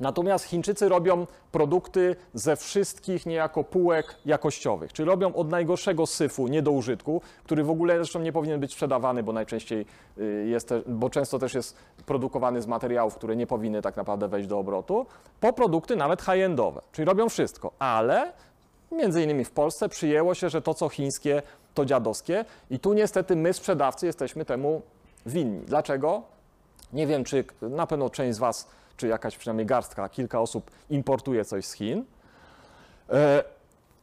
Natomiast Chińczycy robią produkty ze wszystkich niejako półek jakościowych, czyli robią od najgorszego syfu nie do użytku, który w ogóle zresztą nie powinien być sprzedawany, bo najczęściej y, jest, bo często też jest produkowany z materiałów, które nie powinny tak naprawdę wejść do obrotu, po produkty nawet high-endowe, czyli robią wszystko, ale między innymi w Polsce przyjęło się, że to co chińskie to dziadowskie i tu niestety my sprzedawcy jesteśmy temu winni. Dlaczego? Nie wiem, czy na pewno część z Was czy jakaś przynajmniej garstka, kilka osób importuje coś z Chin. E,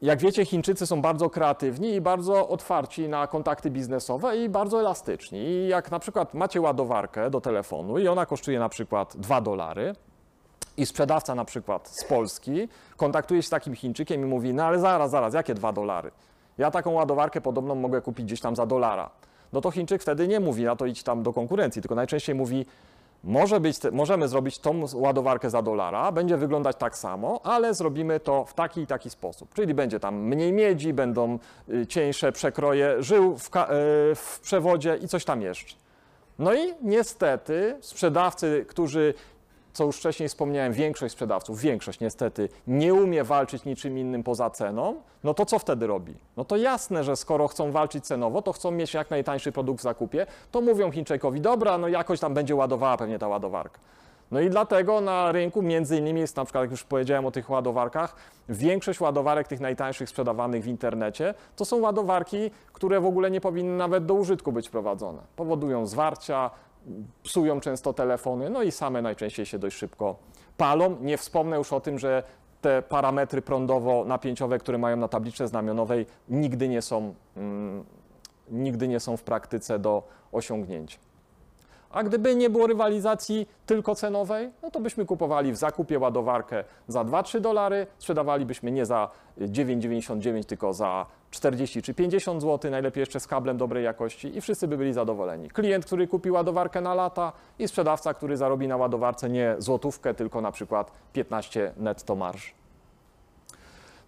Jak wiecie, Chińczycy są bardzo kreatywni i bardzo otwarci na kontakty biznesowe i bardzo elastyczni. I jak na przykład macie ładowarkę do telefonu i ona kosztuje na przykład 2 dolary i sprzedawca na przykład z Polski kontaktuje się z takim Chińczykiem i mówi, no ale zaraz, zaraz, jakie 2 dolary? Ja taką ładowarkę podobną mogę kupić gdzieś tam za dolara. No to Chińczyk wtedy nie mówi, na to idź tam do konkurencji, tylko najczęściej mówi, może być, możemy zrobić tą ładowarkę za dolara, będzie wyglądać tak samo, ale zrobimy to w taki i taki sposób. Czyli będzie tam mniej miedzi, będą y, cieńsze przekroje żył w, y, w przewodzie i coś tam jeszcze. No i niestety sprzedawcy, którzy, co już wcześniej wspomniałem, większość sprzedawców, większość niestety nie umie walczyć niczym innym poza ceną, no to co wtedy robi? No to jasne, że skoro chcą walczyć cenowo, to chcą mieć jak najtańszy produkt w zakupie, to mówią Chińczykowi, dobra, no jakoś tam będzie ładowała pewnie ta ładowarka. No i dlatego na rynku między innymi jest na przykład, jak już powiedziałem o tych ładowarkach, większość ładowarek tych najtańszych sprzedawanych w internecie to są ładowarki, które w ogóle nie powinny nawet do użytku być prowadzone. Powodują zwarcia, psują często telefony, no i same najczęściej się dość szybko palą. Nie wspomnę już o tym, że te parametry prądowo-napięciowe, które mają na tabliczce znamionowej, nigdy nie są, mm, nigdy nie są w praktyce do osiągnięcia. A gdyby nie było rywalizacji tylko cenowej, no to byśmy kupowali w zakupie ładowarkę za 2-3 dolary, sprzedawalibyśmy nie za 9,99, tylko za 40 czy 50 zł, najlepiej jeszcze z kablem dobrej jakości i wszyscy by byli zadowoleni. Klient, który kupi ładowarkę na lata i sprzedawca, który zarobi na ładowarce nie złotówkę, tylko na przykład 15 netto marż.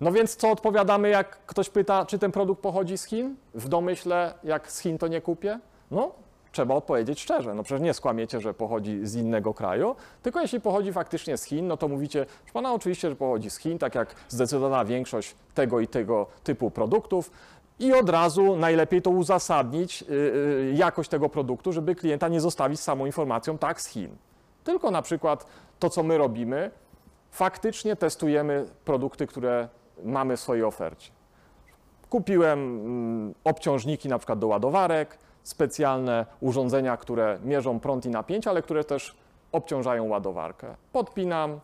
No więc co odpowiadamy, jak ktoś pyta, czy ten produkt pochodzi z Chin? W domyśle, jak z Chin to nie kupię? No, trzeba odpowiedzieć szczerze. No przecież nie skłamiecie, że pochodzi z innego kraju, tylko jeśli pochodzi faktycznie z Chin, no to mówicie, że pana oczywiście, że pochodzi z Chin, tak jak zdecydowana większość tego i tego typu produktów. I od razu najlepiej to uzasadnić, yy, jakość tego produktu, żeby klienta nie zostawić z samą informacją tak z Chin. Tylko na przykład to, co my robimy, faktycznie testujemy produkty, które mamy w swojej ofercie. Kupiłem mm, obciążniki na przykład do ładowarek, specjalne urządzenia, które mierzą prąd i napięcie, ale które też obciążają ładowarkę. Podpinam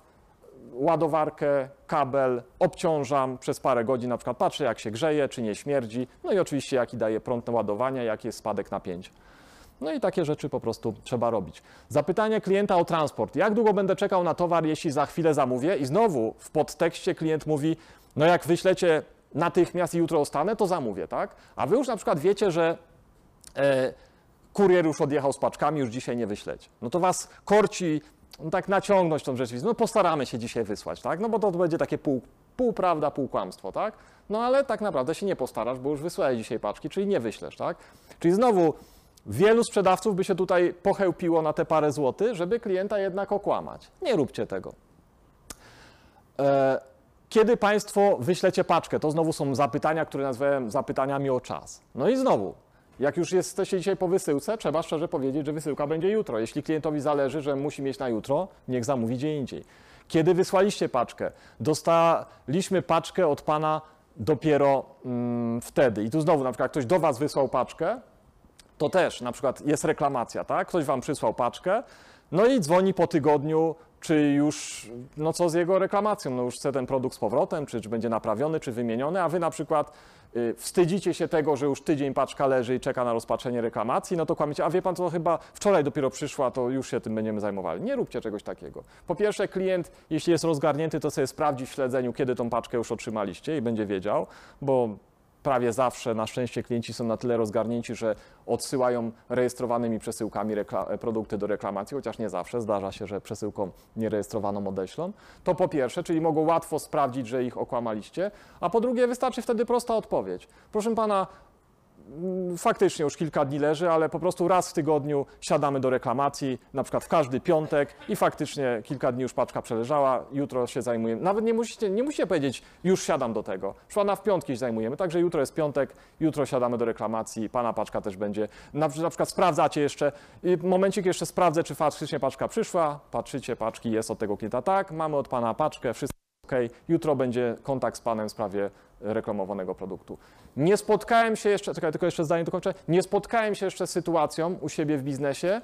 ładowarkę, kabel, obciążam przez parę godzin, na przykład patrzę jak się grzeje, czy nie śmierdzi, no i oczywiście jaki daje prąd na ładowanie, jaki jest spadek napięcia. No i takie rzeczy po prostu trzeba robić. Zapytanie klienta o transport. Jak długo będę czekał na towar, jeśli za chwilę zamówię? I znowu w podtekście klient mówi, no jak wyślecie natychmiast i jutro ostanę, to zamówię, tak? A wy już na przykład wiecie, że kurier już odjechał z paczkami, już dzisiaj nie wyślecie. No to was korci no tak naciągnąć tą rzeczywistość. No postaramy się dzisiaj wysłać, tak? No bo to będzie takie pół, pół prawda, pół kłamstwo, tak? No ale tak naprawdę się nie postarasz, bo już wysłałeś dzisiaj paczki, czyli nie wyślesz, tak? Czyli znowu wielu sprzedawców by się tutaj pochełpiło na te parę złotych, żeby klienta jednak okłamać. Nie róbcie tego. E, Kiedy Państwo wyślecie paczkę? To znowu są zapytania, które nazwałem zapytaniami o czas. No i znowu, jak już jesteście dzisiaj po wysyłce, trzeba szczerze powiedzieć, że wysyłka będzie jutro. Jeśli klientowi zależy, że musi mieć na jutro, niech zamówi gdzie indziej. Kiedy wysłaliście paczkę? Dostaliśmy paczkę od Pana dopiero mm, wtedy. I tu znowu, na przykład ktoś do Was wysłał paczkę, to też na przykład jest reklamacja, tak? Ktoś Wam przysłał paczkę, no i dzwoni po tygodniu czy już, no co z jego reklamacją, no już chce ten produkt z powrotem, czy, czy będzie naprawiony, czy wymieniony, a wy na przykład y, wstydzicie się tego, że już tydzień paczka leży i czeka na rozpatrzenie reklamacji, no to kłamiecie, a wie pan co, chyba wczoraj dopiero przyszła, to już się tym będziemy zajmowali. Nie róbcie czegoś takiego. Po pierwsze, klient, jeśli jest rozgarnięty, to sobie sprawdzi w śledzeniu, kiedy tą paczkę już otrzymaliście i będzie wiedział, bo prawie zawsze na szczęście klienci są na tyle rozgarnięci, że odsyłają rejestrowanymi przesyłkami rekla- produkty do reklamacji, chociaż nie zawsze, zdarza się, że przesyłką nierejestrowaną odeślą. To po pierwsze, czyli mogą łatwo sprawdzić, że ich okłamaliście, a po drugie wystarczy wtedy prosta odpowiedź. Proszę pana, faktycznie już kilka dni leży, ale po prostu raz w tygodniu siadamy do reklamacji, na przykład w każdy piątek i faktycznie kilka dni już paczka przeleżała, jutro się zajmujemy. Nawet nie musicie, nie musicie powiedzieć, już siadam do tego. Proszę pana, w piątki się zajmujemy, także jutro jest piątek, jutro siadamy do reklamacji, pana paczka też będzie. Na, na przykład sprawdzacie jeszcze, momencik jeszcze sprawdzę, czy faktycznie paczka przyszła, patrzycie, paczki jest od tego klienta, tak, mamy od pana paczkę, wszystko OK, jutro będzie kontakt z Panem w sprawie reklamowanego produktu. Nie spotkałem się jeszcze, czekaj, tylko jeszcze zdanie dokończę, nie spotkałem się jeszcze z sytuacją u siebie w biznesie,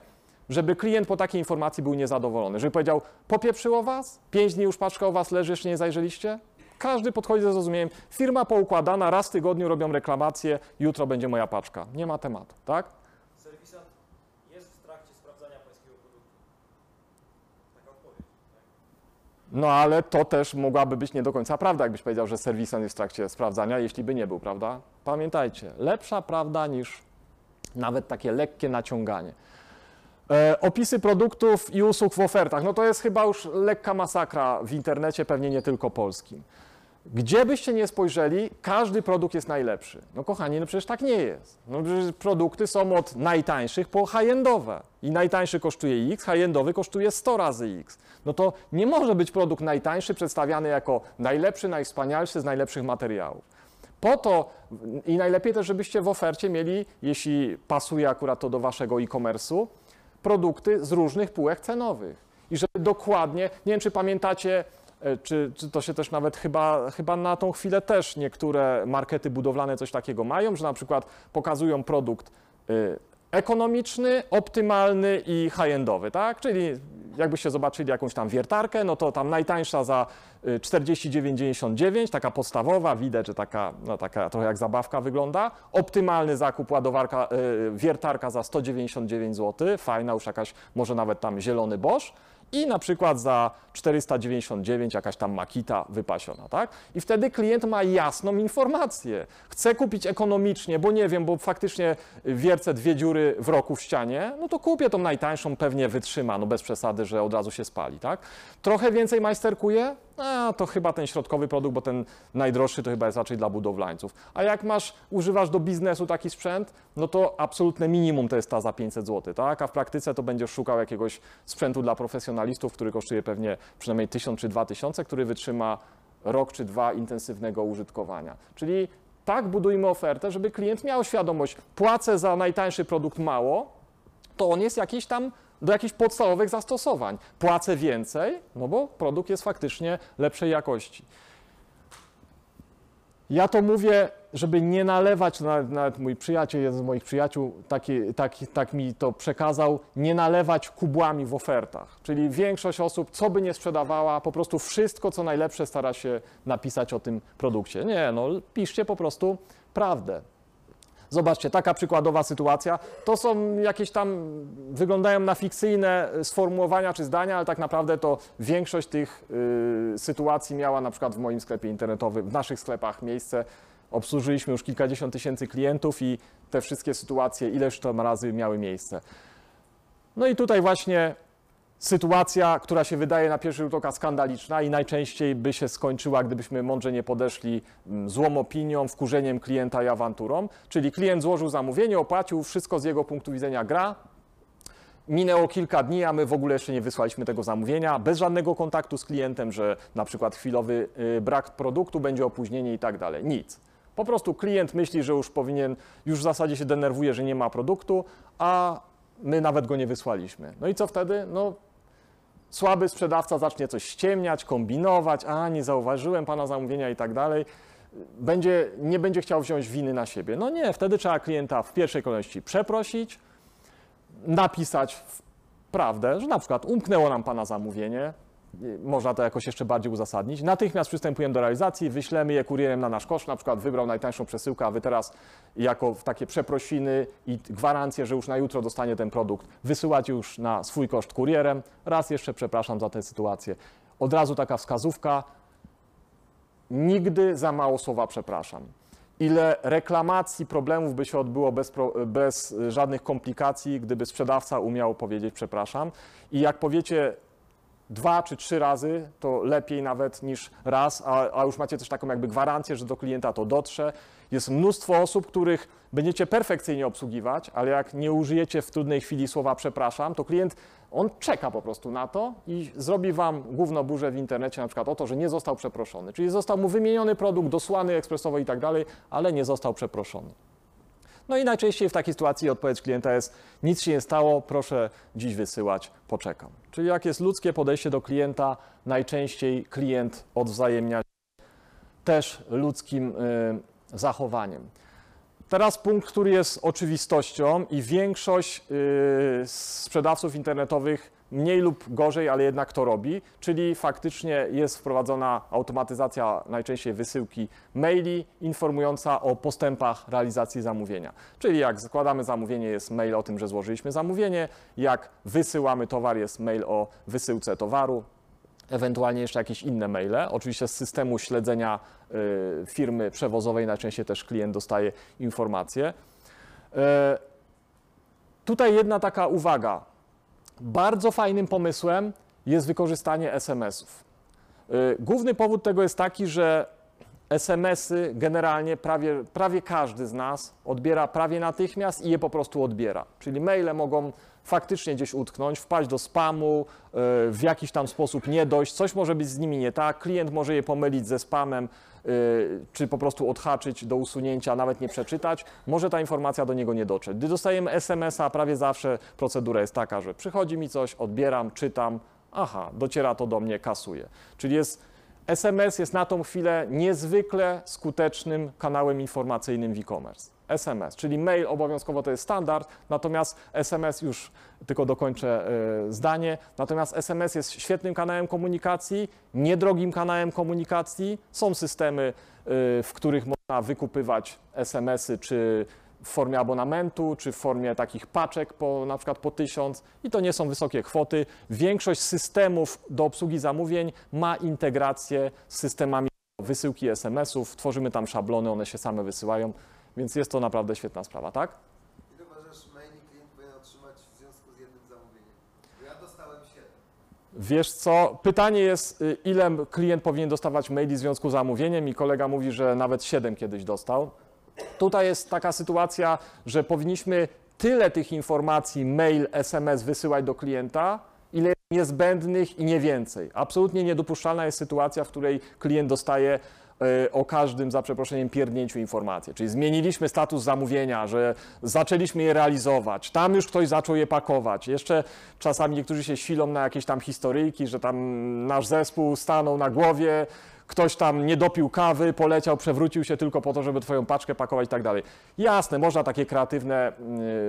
żeby klient po takiej informacji był niezadowolony, żeby powiedział, popieprzyło Was, pięć dni już paczka u Was leży, jeszcze nie zajrzeliście? Każdy podchodzi ze zrozumieniem, firma poukładana, raz w tygodniu robią reklamację, jutro będzie moja paczka. Nie ma tematu, tak? Serwisant jest w trakcie sprawdzania pańskiego produktu. Taka odpowiedź. Tak? No ale to też mogłaby być nie do końca prawda, jakbyś powiedział, że serwisant jest w trakcie sprawdzania, jeśli by nie był, prawda? Pamiętajcie, lepsza prawda niż nawet takie lekkie naciąganie. E, opisy produktów i usług w ofertach, no to jest chyba już lekka masakra w internecie, pewnie nie tylko polskim. Gdzie byście nie spojrzeli, każdy produkt jest najlepszy. No kochani, no przecież tak nie jest. No produkty są od najtańszych po high-endowe. I najtańszy kosztuje X, high-endowy kosztuje 100 razy X. No to nie może być produkt najtańszy przedstawiany jako najlepszy, najwspanialszy z najlepszych materiałów. Po to i najlepiej też, żebyście w ofercie mieli, jeśli pasuje akurat to do waszego e-commerce'u, produkty z różnych półek cenowych. I żeby dokładnie, nie wiem czy pamiętacie, czy, czy to się też nawet chyba, chyba na tą chwilę też niektóre markety budowlane coś takiego mają, że na przykład pokazują produkt y, ekonomiczny, optymalny i high-endowy, tak? Czyli jakbyście zobaczyli jakąś tam wiertarkę, no to tam najtańsza za y, 49,99, taka podstawowa, widać, że taka, no taka trochę jak zabawka wygląda. Optymalny zakup ładowarka, y, wiertarka za 199 zł, fajna już jakaś, może nawet tam zielony Bosch. I na przykład za 499 jakaś tam makita wypasiona, tak? I wtedy klient ma jasną informację. Chce kupić ekonomicznie, bo nie wiem, bo faktycznie wiercę dwie dziury w roku w ścianie, no to kupię tą najtańszą, pewnie wytrzyma, no bez przesady, że od razu się spali, tak? Trochę więcej majsterkuje, a to chyba ten środkowy produkt, bo ten najdroższy to chyba jest raczej dla budowlańców. A jak masz, używasz do biznesu taki sprzęt, no to absolutne minimum to jest ta za 500 zł, tak? A w praktyce to będziesz szukał jakiegoś sprzętu dla profesjonalistów, który kosztuje pewnie przynajmniej 1000 czy 2000, który wytrzyma rok czy dwa intensywnego użytkowania. Czyli tak budujmy ofertę, żeby klient miał świadomość, płacę za najtańszy produkt mało, to on jest jakiś tam do jakichś podstawowych zastosowań. Płacę więcej, no bo produkt jest faktycznie lepszej jakości. Ja to mówię, żeby nie nalewać, nawet, nawet mój przyjaciel, jeden z moich przyjaciół, taki, taki, tak mi to przekazał, nie nalewać kubłami w ofertach. Czyli większość osób, co by nie sprzedawała, po prostu wszystko, co najlepsze stara się napisać o tym produkcie. Nie, no piszcie po prostu prawdę. Zobaczcie, taka przykładowa sytuacja. To są jakieś tam, wyglądają na fikcyjne sformułowania czy zdania, ale tak naprawdę to większość tych y, sytuacji miała na przykład w moim sklepie internetowym, w naszych sklepach miejsce. Obsłużyliśmy już kilkadziesiąt tysięcy klientów i te wszystkie sytuacje ileś tam razy miały miejsce. No i tutaj właśnie sytuacja, która się wydaje na pierwszy rzut oka skandaliczna i najczęściej by się skończyła, gdybyśmy mądrze nie podeszli mm, złą opinią, wkurzeniem klienta i awanturą. Czyli klient złożył zamówienie, opłacił, wszystko z jego punktu widzenia gra. Minęło kilka dni, a my w ogóle jeszcze nie wysłaliśmy tego zamówienia, bez żadnego kontaktu z klientem, że na przykład chwilowy y, brak produktu, będzie opóźnienie i tak dalej. Nic. Po prostu klient myśli, że już powinien, już w zasadzie się denerwuje, że nie ma produktu, a my nawet go nie wysłaliśmy. No i co wtedy? No, słaby sprzedawca zacznie coś ściemniać, kombinować, a nie zauważyłem pana zamówienia i tak dalej. Będzie, nie będzie chciał wziąć winy na siebie. No nie, wtedy trzeba klienta w pierwszej kolejności przeprosić, napisać prawdę, że na przykład umknęło nam Pana zamówienie, można to jakoś jeszcze bardziej uzasadnić. Natychmiast przystępujemy do realizacji, wyślemy je kurierem na nasz koszt, na przykład wybrał najtańszą przesyłkę, a Wy teraz jako takie przeprosiny i gwarancję, że już na jutro dostanie ten produkt, wysyłacie już na swój koszt kurierem. Raz jeszcze przepraszam za tę sytuację. Od razu taka wskazówka, nigdy za mało słowa przepraszam. Ile reklamacji, problemów by się odbyło bez, bez żadnych komplikacji, gdyby sprzedawca umiał powiedzieć przepraszam. I jak powiecie dwa czy trzy razy, to lepiej nawet niż raz, a, a już macie też taką jakby gwarancję, że do klienta to dotrze. Jest mnóstwo osób, których będziecie perfekcyjnie obsługiwać, ale jak nie użyjecie w trudnej chwili słowa przepraszam, to klient on czeka po prostu na to i zrobi wam główną burzę w internecie, na przykład o to, że nie został przeproszony. Czyli został mu wymieniony produkt, dosłany ekspresowo i tak dalej, ale nie został przeproszony. No i najczęściej w takiej sytuacji odpowiedź klienta jest: nic się nie stało, proszę dziś wysyłać, poczekam. Czyli jak jest ludzkie podejście do klienta, najczęściej klient odwzajemnia się też ludzkim y, zachowaniem. Teraz punkt, który jest oczywistością i większość y, sprzedawców internetowych mniej lub gorzej, ale jednak to robi, czyli faktycznie jest wprowadzona automatyzacja najczęściej wysyłki maili informująca o postępach realizacji zamówienia. Czyli jak zakładamy zamówienie, jest mail o tym, że złożyliśmy zamówienie, jak wysyłamy towar, jest mail o wysyłce towaru, ewentualnie jeszcze jakieś inne maile. Oczywiście z systemu śledzenia y, firmy przewozowej najczęściej też klient dostaje informacje. Y, Tutaj jedna taka uwaga. Bardzo fajnym pomysłem jest wykorzystanie SMS-ów. Y, Główny powód tego jest taki, że SMS-y generalnie prawie, prawie każdy z nas odbiera prawie natychmiast i je po prostu odbiera. Czyli maile mogą faktycznie gdzieś utknąć, wpaść do spamu, y, w jakiś tam sposób nie dojść, coś może być z nimi nie tak, klient może je pomylić ze spamem, y, czy po prostu odhaczyć do usunięcia, nawet nie przeczytać, może ta informacja do niego nie dotrzeć. Gdy dostajemy SMS-a, prawie zawsze procedura jest taka, że przychodzi mi coś, odbieram, czytam, aha, dociera to do mnie, kasuję. Czyli jest SMS jest na tą chwilę niezwykle skutecznym kanałem informacyjnym w e-commerce. SMS, czyli mail obowiązkowo to jest standard, natomiast SMS już tylko dokończę e, zdanie. Natomiast SMS jest świetnym kanałem komunikacji, niedrogim kanałem komunikacji. Są systemy, e, w których można wykupywać SMS-y czy w formie abonamentu, czy w formie takich paczek po na przykład po tysiąc i to nie są wysokie kwoty. Większość systemów do obsługi zamówień ma integrację z systemami wysyłki SMS-ów. Tworzymy tam szablony, one się same wysyłają, więc jest to naprawdę świetna sprawa, tak? Ile uważasz, maili klient powinien otrzymać w związku z jednym zamówieniem? Bo ja dostałem 7. Wiesz co, pytanie jest, y, ile klient powinien dostawać maili w związku z zamówieniem i kolega mówi, że nawet 7 kiedyś dostał. Tutaj jest taka sytuacja, że powinniśmy tyle tych informacji, mail, SMS wysyłać do klienta, ile jest niezbędnych i nie więcej. Absolutnie niedopuszczalna jest sytuacja, w której klient dostaje o każdym, za przeproszeniem, pierdnięciu informacje. Czyli zmieniliśmy status zamówienia, że zaczęliśmy je realizować, tam już ktoś zaczął je pakować. Jeszcze czasami niektórzy się silą na jakieś tam historyjki, że tam nasz zespół stanął na głowie, ktoś tam nie dopił kawy, poleciał, przewrócił się tylko po to, żeby twoją paczkę pakować i tak dalej. Jasne, można takie kreatywne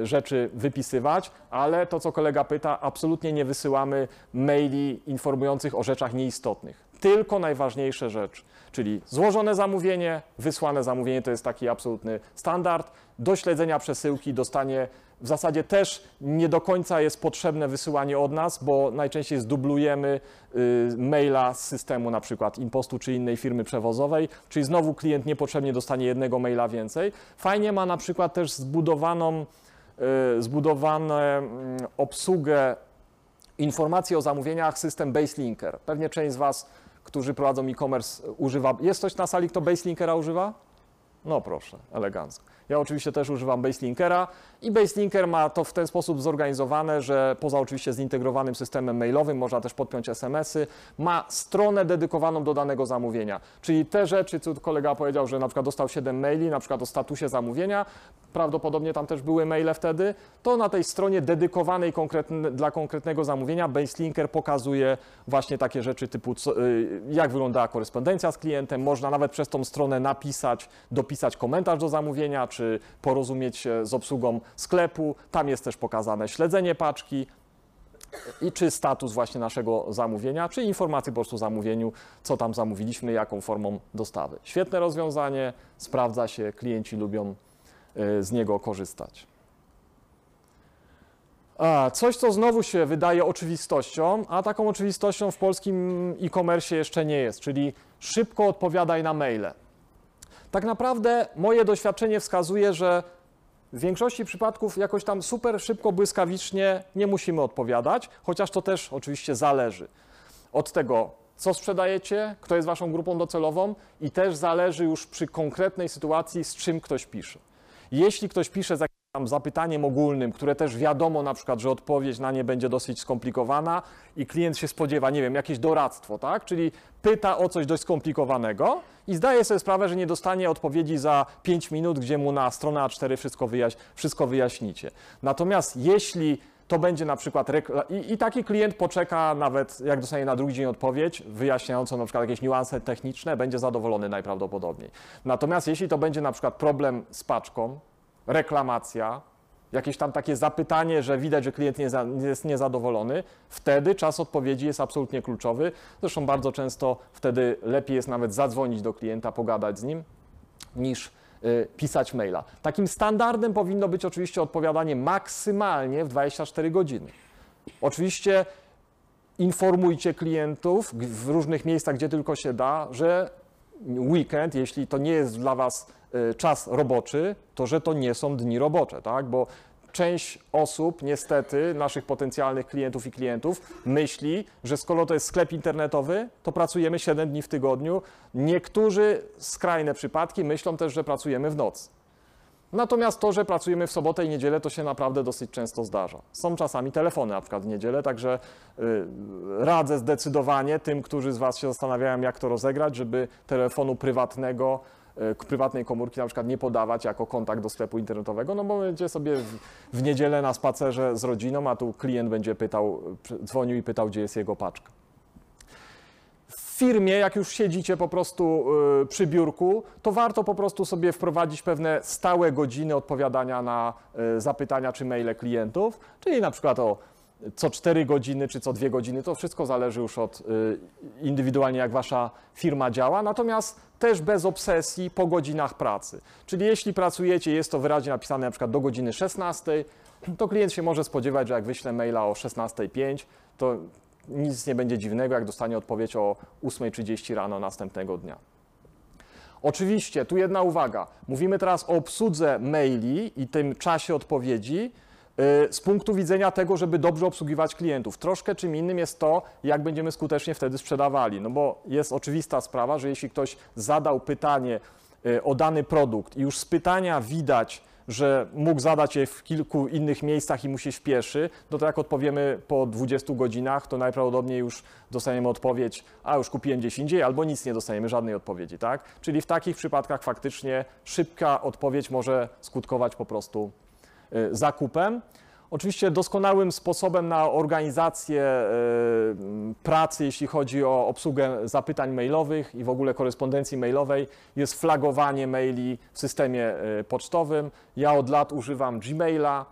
y, rzeczy wypisywać, ale to, co kolega pyta, absolutnie nie wysyłamy maili informujących o rzeczach nieistotnych. Tylko najważniejsze rzeczy, czyli złożone zamówienie, wysłane zamówienie to jest taki absolutny standard. Do śledzenia przesyłki dostanie w zasadzie też nie do końca jest potrzebne wysyłanie od nas, bo najczęściej zdublujemy y, maila z systemu na przykład Impostu czy innej firmy przewozowej, czyli znowu klient niepotrzebnie dostanie jednego maila więcej. Fajnie ma na przykład też zbudowaną, y, zbudowane mm, obsługę informacji o zamówieniach system Baselinker. Pewnie część z Was, którzy prowadzą e-commerce używa, jest ktoś na sali, kto Baselinkera używa? No proszę, elegancko. Ja oczywiście też używam Baselinkera i Baselinker ma to w ten sposób zorganizowane, że poza oczywiście zintegrowanym systemem mailowym, można też podpiąć SMS-y, ma stronę dedykowaną do danego zamówienia. Czyli te rzeczy, co kolega powiedział, że na przykład dostał 7 maili, na przykład o statusie zamówienia, prawdopodobnie tam też były maile wtedy, to na tej stronie dedykowanej konkretne, dla konkretnego zamówienia Baselinker pokazuje właśnie takie rzeczy typu co, y, jak wyglądała korespondencja z klientem, można nawet przez tą stronę napisać, dopisać komentarz do zamówienia, czy porozumieć się z obsługą sklepu. Tam jest też pokazane śledzenie paczki. i czy status właśnie naszego zamówienia, czy informacje po prostu o zamówieniu, co tam zamówiliśmy, jaką formą dostawy. Świetne rozwiązanie, sprawdza się, klienci lubią y, z niego korzystać. A, coś, co znowu się wydaje oczywistością, a taką oczywistością w polskim e-commerce jeszcze nie jest, czyli szybko odpowiadaj na maile. Tak naprawdę moje doświadczenie wskazuje, że w większości przypadków jakoś tam super szybko, błyskawicznie nie musimy odpowiadać, chociaż to też oczywiście zależy od tego, co sprzedajecie, kto jest waszą grupą docelową i też zależy już przy konkretnej sytuacji, z czym ktoś pisze. Jeśli ktoś pisze z tam zapytaniem ogólnym, które też wiadomo na przykład, że odpowiedź na nie będzie dosyć skomplikowana i klient się spodziewa, nie wiem, jakieś doradztwo, tak? Czyli pyta o coś dość skomplikowanego i zdaje sobie sprawę, że nie dostanie odpowiedzi za 5 minut, gdzie mu na stronę A4 wszystko, wyjaś wszystko wyjaśnicie. Natomiast jeśli to będzie na przykład i, i taki klient poczeka nawet jak dostanie na drugi dzień odpowiedź wyjaśniającą na przykład jakieś niuanse techniczne, będzie zadowolony najprawdopodobniej. Natomiast jeśli to będzie na przykład problem z paczką, reklamacja, jakieś tam takie zapytanie, że widać, że klient nie, jest niezadowolony, wtedy czas odpowiedzi jest absolutnie kluczowy. Zresztą bardzo często wtedy lepiej jest nawet zadzwonić do klienta, pogadać z nim, niż y, pisać maila. Takim standardem powinno być oczywiście odpowiadanie maksymalnie w 24 godziny. Oczywiście informujcie klientów w różnych miejscach, gdzie tylko się da, że weekend, jeśli to nie jest dla Was czas roboczy, to że to nie są dni robocze, tak? Bo część osób, niestety, naszych potencjalnych klientów i klientów, myśli, że skoro to jest sklep internetowy, to pracujemy 7 dni w tygodniu. Niektórzy, skrajne przypadki, myślą też, że pracujemy w nocy. Natomiast to, że pracujemy w sobotę i niedzielę, to się naprawdę dosyć często zdarza. Są czasami telefony, na przykład w niedzielę, także y, radzę zdecydowanie tym, którzy z Was się zastanawiają, jak to rozegrać, żeby telefonu prywatnego, y, prywatnej komórki na przykład nie podawać jako kontakt do sklepu internetowego, no bo będzie sobie w, w niedzielę na spacerze z rodziną, a tu klient będzie pytał, dzwonił i pytał, gdzie jest jego paczka. W firmie, jak już siedzicie po prostu y, przy biurku, to warto po prostu sobie wprowadzić pewne stałe godziny odpowiadania na y, zapytania czy maile klientów, czyli na przykład o co 4 godziny czy co 2 godziny, to wszystko zależy już od y, indywidualnie jak wasza firma działa, natomiast też bez obsesji po godzinach pracy. Czyli jeśli pracujecie, jest to wyraźnie napisane na przykład do godziny 16, to klient się może spodziewać, że jak wyślę maila o 16.05, to nic nie będzie dziwnego, jak dostanie odpowiedź o 8.30 rano następnego dnia. Oczywiście, tu jedna uwaga. Mówimy teraz o obsłudze maili i tym czasie odpowiedzi z punktu widzenia tego, żeby dobrze obsługiwać klientów. Troszkę czym innym jest to, jak będziemy skutecznie wtedy sprzedawali. No bo jest oczywista sprawa, że jeśli ktoś zadał pytanie yy, o dany produkt i już z pytania widać, że mógł zadać je w kilku innych miejscach i mu się śpieszy, no to jak odpowiemy po 20 godzinach, to najprawdopodobniej już dostaniemy odpowiedź, a już kupiłem gdzieś indziej, albo nic nie dostaniemy, żadnej odpowiedzi, tak? Czyli w takich przypadkach faktycznie szybka odpowiedź może skutkować po prostu y, zakupem. Oczywiście doskonałym sposobem na organizację y, pracy, jeśli chodzi o obsługę zapytań mailowych i w ogóle korespondencji mailowej, jest flagowanie maili w systemie y, pocztowym. Ja od lat używam Gmaila.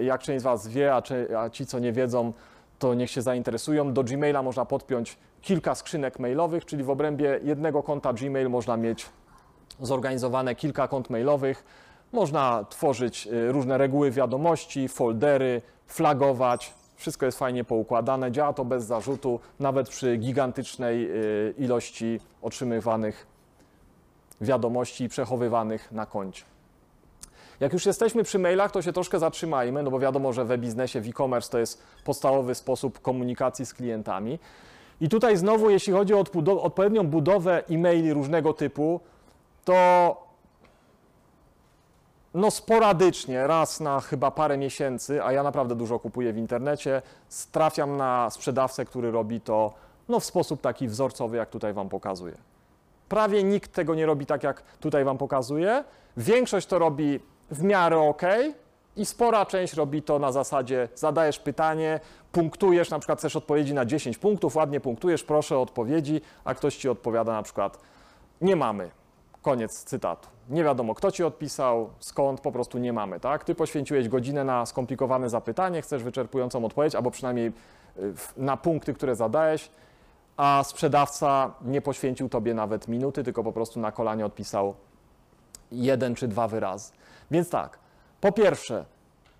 Jak część z Was wie, a, a ci, co nie wiedzą, to niech się zainteresują. Do Gmaila można podpiąć kilka skrzynek mailowych, czyli w obrębie jednego konta Gmail można mieć zorganizowane kilka kont mailowych. Można tworzyć y, różne reguły wiadomości, foldery, flagować. Wszystko jest fajnie poukładane. Działa to bez zarzutu, nawet przy gigantycznej y, ilości otrzymywanych wiadomości i przechowywanych na koncie. Jak już jesteśmy przy mailach, to się troszkę zatrzymajmy, no bo wiadomo, że w e-biznesie, w e-commerce to jest podstawowy sposób komunikacji z klientami. I tutaj znowu, jeśli chodzi o odpowiednią budowę e-maili różnego typu, to no sporadycznie, raz na chyba parę miesięcy, a ja naprawdę dużo kupuję w internecie, trafiam na sprzedawcę, który robi to no, w sposób taki wzorcowy, jak tutaj Wam pokazuję. Prawie nikt tego nie robi tak, jak tutaj Wam pokazuję. Większość to robi w miarę ok i spora część robi to na zasadzie zadajesz pytanie, punktujesz, na przykład chcesz odpowiedzi na 10 punktów, ładnie punktujesz, proszę o odpowiedzi, a ktoś Ci odpowiada na przykład nie mamy. Koniec cytatu. Nie wiadomo, kto ci odpisał, skąd, po prostu nie mamy, tak? Ty poświęciłeś godzinę na skomplikowane zapytanie, chcesz wyczerpującą odpowiedź, albo przynajmniej y, na punkty, które zadałeś, a sprzedawca nie poświęcił tobie nawet minuty, tylko po prostu na kolanie odpisał jeden czy dwa wyrazy. Więc tak, po pierwsze,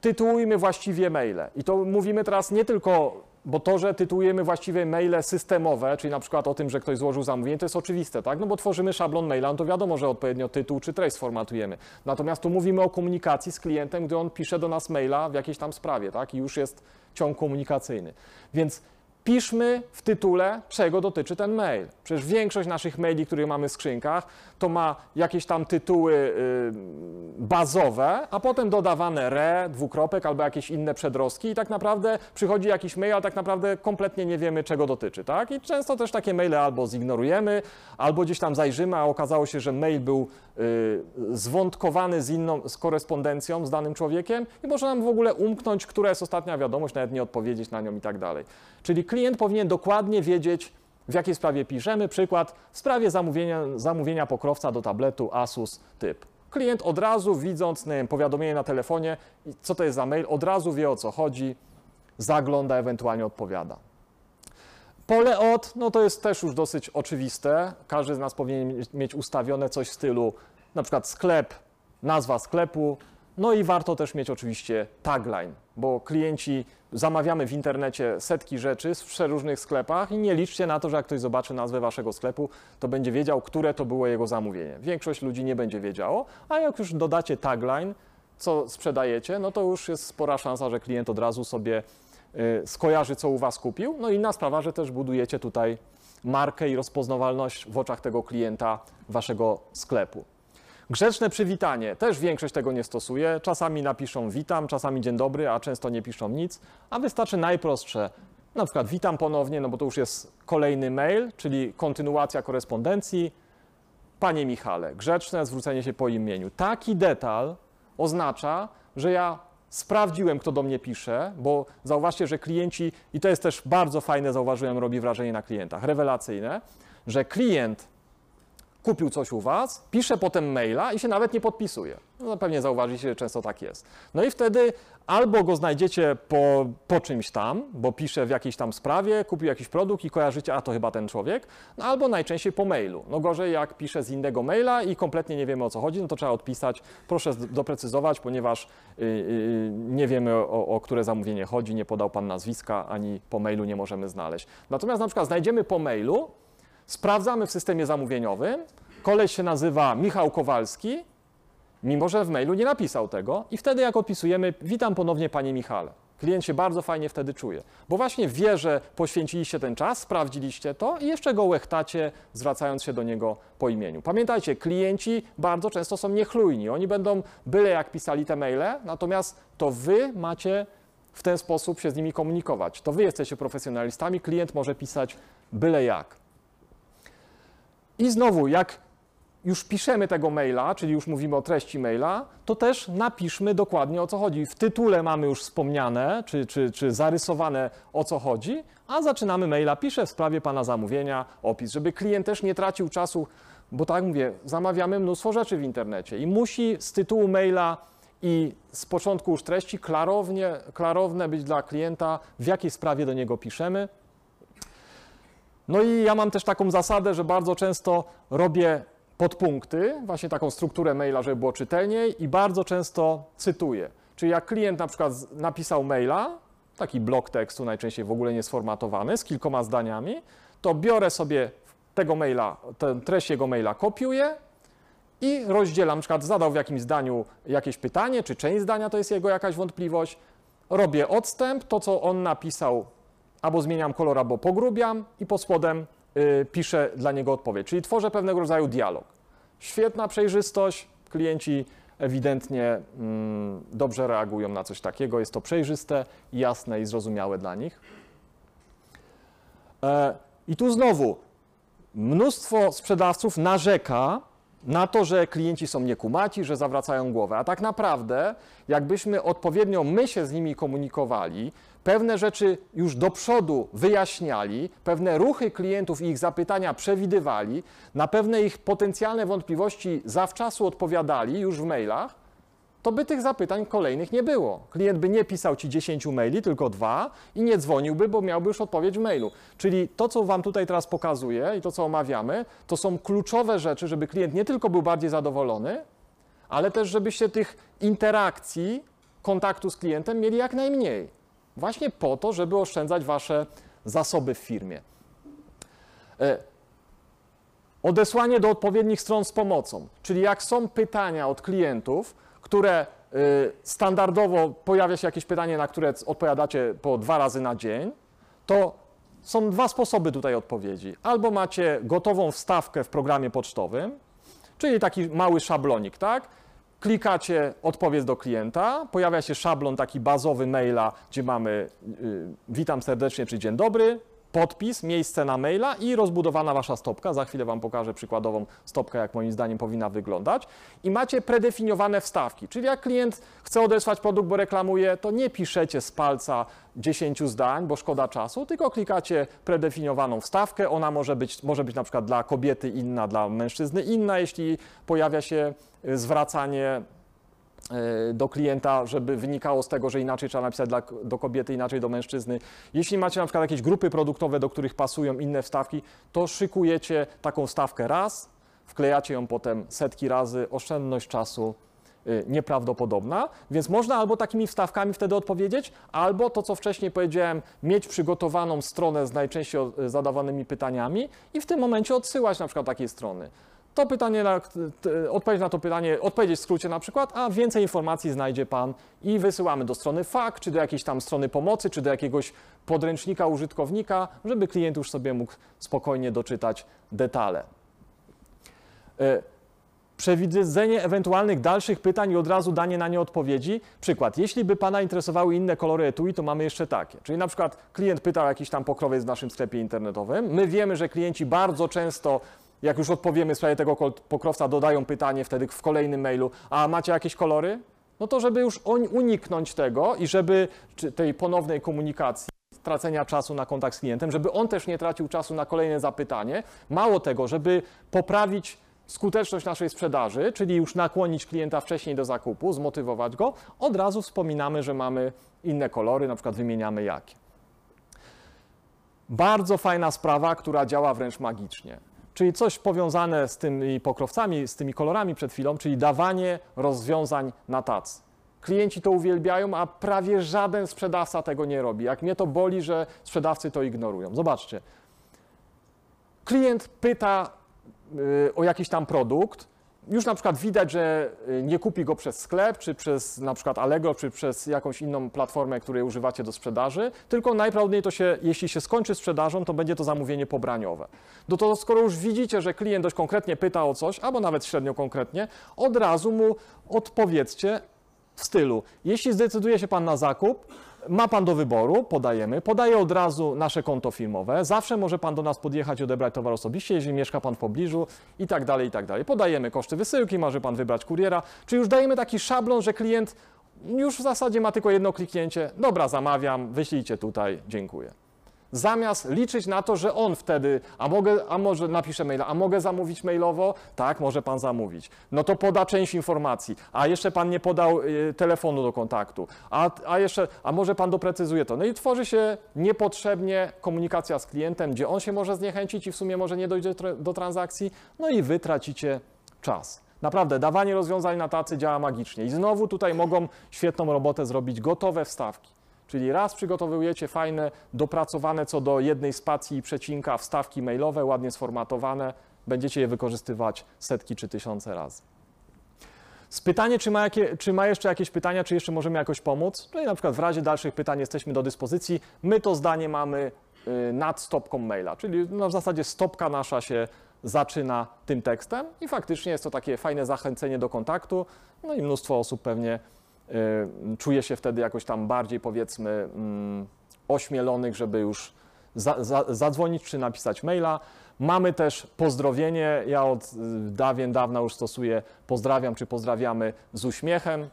tytułujmy właściwie maile. I to mówimy teraz nie tylko, bo to, że tytułujemy właściwie maile systemowe, czyli na przykład o tym, że ktoś złożył zamówienie, to jest oczywiste, tak? No bo tworzymy szablon maila, no to wiadomo, że odpowiednio tytuł czy treść sformatujemy. Natomiast tu mówimy o komunikacji z klientem, gdy on pisze do nas maila w jakiejś tam sprawie, tak? I już jest ciąg komunikacyjny. Więc piszmy w tytule, czego dotyczy ten mail. Przecież większość naszych maili, które mamy w skrzynkach, to ma jakieś tam tytuły y, bazowe, a potem dodawane re, dwukropek albo jakieś inne przedrostki i tak naprawdę przychodzi jakiś mail, a tak naprawdę kompletnie nie wiemy, czego dotyczy, tak? I często też takie maile albo zignorujemy, albo gdzieś tam zajrzymy, a okazało się, że mail był y, zwątkowany z inną, z korespondencją z danym człowiekiem i może nam w ogóle umknąć, która jest ostatnia wiadomość, nawet nie odpowiedzieć na nią i tak dalej. Czyli klient powinien dokładnie wiedzieć, w jakiej sprawie piszemy. Przykład w sprawie zamówienia, zamówienia pokrowca do tabletu Asus typ. Klient od razu widząc nie wiem, powiadomienie na telefonie, co to jest za mail, od razu wie o co chodzi, zagląda, ewentualnie odpowiada. Pole od, no to jest też już dosyć oczywiste. Każdy z nas powinien mieć ustawione coś w stylu na przykład sklep, nazwa sklepu, no i warto też mieć oczywiście tagline, bo klienci zamawiamy w internecie setki rzeczy w przeróżnych sklepach i nie liczcie na to, że jak ktoś zobaczy nazwę waszego sklepu, to będzie wiedział, które to było jego zamówienie. Większość ludzi nie będzie wiedziało, a jak już dodacie tagline, co sprzedajecie, no to już jest spora szansa, że klient od razu sobie y, skojarzy, co u was kupił. No inna sprawa, że też budujecie tutaj markę i rozpoznawalność w oczach tego klienta waszego sklepu. Grzeczne przywitanie. Też większość tego nie stosuje. Czasami napiszą witam, czasami dzień dobry, a często nie piszą nic. A wystarczy najprostsze. Na przykład witam ponownie, no bo to już jest kolejny mail, czyli kontynuacja korespondencji. Panie Michale, grzeczne zwrócenie się po imieniu. Taki detal oznacza, że ja sprawdziłem, kto do mnie pisze, bo zauważcie, że klienci, i to jest też bardzo fajne, zauważyłem, robi wrażenie na klientach, rewelacyjne, że klient kupił coś u Was, pisze potem maila i się nawet nie podpisuje. No pewnie zauważycie, że często tak jest. No i wtedy albo go znajdziecie po, po czymś tam, bo pisze w jakiejś tam sprawie, kupił jakiś produkt i kojarzycie, a to chyba ten człowiek, no albo najczęściej po mailu. No gorzej jak pisze z innego maila i kompletnie nie wiemy o co chodzi, no to trzeba odpisać, proszę doprecyzować, ponieważ yy, yy, nie wiemy o, o które zamówienie chodzi, nie podał Pan nazwiska, ani po mailu nie możemy znaleźć. Natomiast na przykład znajdziemy po mailu, Sprawdzamy w systemie zamówieniowym. Koleś się nazywa Michał Kowalski, mimo że w mailu nie napisał tego. I wtedy, jak odpisujemy, witam ponownie Panie Michale. Klient się bardzo fajnie wtedy czuje, bo właśnie wie, że poświęciliście ten czas, sprawdziliście to i jeszcze go łechtacie, zwracając się do niego po imieniu. Pamiętajcie, klienci bardzo często są niechlujni. Oni będą byle jak pisali te maile, natomiast to wy macie w ten sposób się z nimi komunikować. To wy jesteście profesjonalistami, klient może pisać byle jak. I znowu, jak już piszemy tego maila, czyli już mówimy o treści maila, to też napiszmy dokładnie o co chodzi. W tytule mamy już wspomniane, czy, czy, czy zarysowane o co chodzi, a zaczynamy maila, piszę w sprawie Pana zamówienia, opis, żeby klient też nie tracił czasu, bo tak mówię, zamawiamy mnóstwo rzeczy w internecie i musi z tytułu maila i z początku już treści klarownie, klarowne być dla klienta, w jakiej sprawie do niego piszemy, no i ja mam też taką zasadę, że bardzo często robię podpunkty, właśnie taką strukturę maila, żeby było czytelniej i bardzo często cytuję. Czyli jak klient na przykład napisał maila, taki blok tekstu najczęściej w ogóle niesformatowany, z kilkoma zdaniami, to biorę sobie tego maila, tę treść jego maila kopiuję i rozdzielam, na przykład zadał w jakimś zdaniu jakieś pytanie, czy część zdania to jest jego jakaś wątpliwość, robię odstęp, to co on napisał albo zmieniam kolor, albo pogrubiam i pod spodem y, piszę dla niego odpowiedź. Czyli tworzę pewnego rodzaju dialog. Świetna przejrzystość, klienci ewidentnie mm, dobrze reagują na coś takiego. Jest to przejrzyste, jasne i zrozumiałe dla nich. E, I tu znowu mnóstwo sprzedawców narzeka na to, że klienci są niekumaci, że zawracają głowę. A tak naprawdę, jakbyśmy odpowiednio my się z nimi komunikowali, pewne rzeczy już do przodu wyjaśniali, pewne ruchy klientów i ich zapytania przewidywali, na pewne ich potencjalne wątpliwości zawczasu odpowiadali już w mailach, to by tych zapytań kolejnych nie było. Klient by nie pisał ci 10 maili, tylko dwa i nie dzwoniłby, bo miałby już odpowiedź w mailu. Czyli to, co Wam tutaj teraz pokazuję i to, co omawiamy, to są kluczowe rzeczy, żeby klient nie tylko był bardziej zadowolony, ale też żebyście tych interakcji, kontaktu z klientem mieli jak najmniej. Właśnie po to, żeby oszczędzać Wasze zasoby w firmie. E, Odesłanie do odpowiednich stron z pomocą, czyli jak są pytania od klientów, które y, standardowo pojawia się jakieś pytanie, na które odpowiadacie po dwa razy na dzień, to są dwa sposoby tutaj odpowiedzi. Albo macie gotową wstawkę w programie pocztowym, czyli taki mały szablonik, tak? Klikacie odpowiedź do klienta, pojawia się szablon taki bazowy maila, gdzie mamy y, witam serdecznie czy dzień dobry, podpis, miejsce na maila i rozbudowana wasza stopka. Za chwilę wam pokażę przykładową stopkę, jak moim zdaniem powinna wyglądać. I macie predefiniowane wstawki, czyli jak klient chce odesłać produkt, bo reklamuje, to nie piszecie z palca 10 zdań, bo szkoda czasu, tylko klikacie predefiniowaną wstawkę. Ona może być, może być na przykład dla kobiety inna, dla mężczyzny inna, jeśli pojawia się y, zwracanie do klienta, żeby wynikało z tego, że inaczej trzeba napisać dla, do kobiety, inaczej do mężczyzny. Jeśli macie na przykład jakieś grupy produktowe, do których pasują inne wstawki, to szykujecie taką wstawkę raz, wklejacie ją potem setki razy, oszczędność czasu y, nieprawdopodobna, więc można albo takimi wstawkami wtedy odpowiedzieć, albo to, co wcześniej powiedziałem, mieć przygotowaną stronę z najczęściej zadawanymi pytaniami i w tym momencie odsyłać na przykład takiej strony. To pytanie, odpowiedź na to pytanie, odpowiedzieć w skrócie na przykład, a więcej informacji znajdzie Pan i wysyłamy do strony FAQ, czy do jakiejś tam strony pomocy, czy do jakiegoś podręcznika użytkownika, żeby klient już sobie mógł spokojnie doczytać detale. E, Przewidzenie ewentualnych dalszych pytań i od razu danie na nie odpowiedzi. Przykład, jeśli by Pana interesowały inne kolory etui, to mamy jeszcze takie. Czyli na przykład klient pytał jakiś tam pokrowiec w naszym sklepie internetowym. My wiemy, że klienci bardzo często, jak już odpowiemy w sprawie tego pokrowca, dodają pytanie wtedy w kolejnym mailu, a macie jakieś kolory? No to żeby już uniknąć tego i żeby tej ponownej komunikacji, tracenia czasu na kontakt z klientem, żeby on też nie tracił czasu na kolejne zapytanie. Mało tego, żeby poprawić skuteczność naszej sprzedaży, czyli już nakłonić klienta wcześniej do zakupu, zmotywować go, od razu wspominamy, że mamy inne kolory, na przykład wymieniamy jakie. Bardzo fajna sprawa, która działa wręcz magicznie. Czyli coś powiązane z tymi pokrowcami, z tymi kolorami przed chwilą, czyli dawanie rozwiązań na tacy. Klienci to uwielbiają, a prawie żaden sprzedawca tego nie robi. Jak mnie to boli, że sprzedawcy to ignorują. Zobaczcie. Klient pyta y, o jakiś tam produkt, już na przykład widać, że y, nie kupi go przez sklep, czy przez na przykład Allegro, czy przez jakąś inną platformę, której używacie do sprzedaży, tylko najprawdopodobniej to się, jeśli się skończy sprzedażą, to będzie to zamówienie pobraniowe. No to skoro już widzicie, że klient dość konkretnie pyta o coś, albo nawet średnio konkretnie, od razu mu odpowiedzcie w stylu, jeśli zdecyduje się Pan na zakup, ma Pan do wyboru, podajemy, podaje od razu nasze konto firmowe, zawsze może Pan do nas podjechać i odebrać towar osobiście, jeżeli mieszka Pan w pobliżu i tak dalej, i tak dalej. Podajemy koszty wysyłki, może Pan wybrać kuriera, czy już dajemy taki szablon, że klient już w zasadzie ma tylko jedno kliknięcie, dobra, zamawiam, wyślijcie tutaj, dziękuję. Zamiast liczyć na to, że on wtedy, a mogę, a może napisze maila, a mogę zamówić mailowo? Tak, może pan zamówić. No to poda część informacji, a jeszcze pan nie podał y, telefonu do kontaktu, a, a jeszcze, a może pan doprecyzuje to. No i tworzy się niepotrzebnie komunikacja z klientem, gdzie on się może zniechęcić i w sumie może nie dojdzie tr- do transakcji, no i wy tracicie czas. Naprawdę, dawanie rozwiązań na tacy działa magicznie. I znowu tutaj mogą świetną robotę zrobić gotowe wstawki. Czyli raz przygotowujecie fajne, dopracowane co do jednej spacji i przecinka wstawki mailowe, ładnie sformatowane, będziecie je wykorzystywać setki czy tysiące razy. Z pytanie, czy ma, jakie, czy ma jeszcze jakieś pytania, czy jeszcze możemy jakoś pomóc? Czyli na przykład w razie dalszych pytań jesteśmy do dyspozycji. My to zdanie mamy y, nad stopką maila, czyli no w zasadzie stopka nasza się zaczyna tym tekstem i faktycznie jest to takie fajne zachęcenie do kontaktu, no i mnóstwo osób pewnie czuje się wtedy jakoś tam bardziej powiedzmy mm, ośmielonych, żeby już za, za, zadzwonić czy napisać maila. Mamy też pozdrowienie. Ja od y, dawien dawna już stosuję pozdrawiam czy pozdrawiamy z uśmiechem.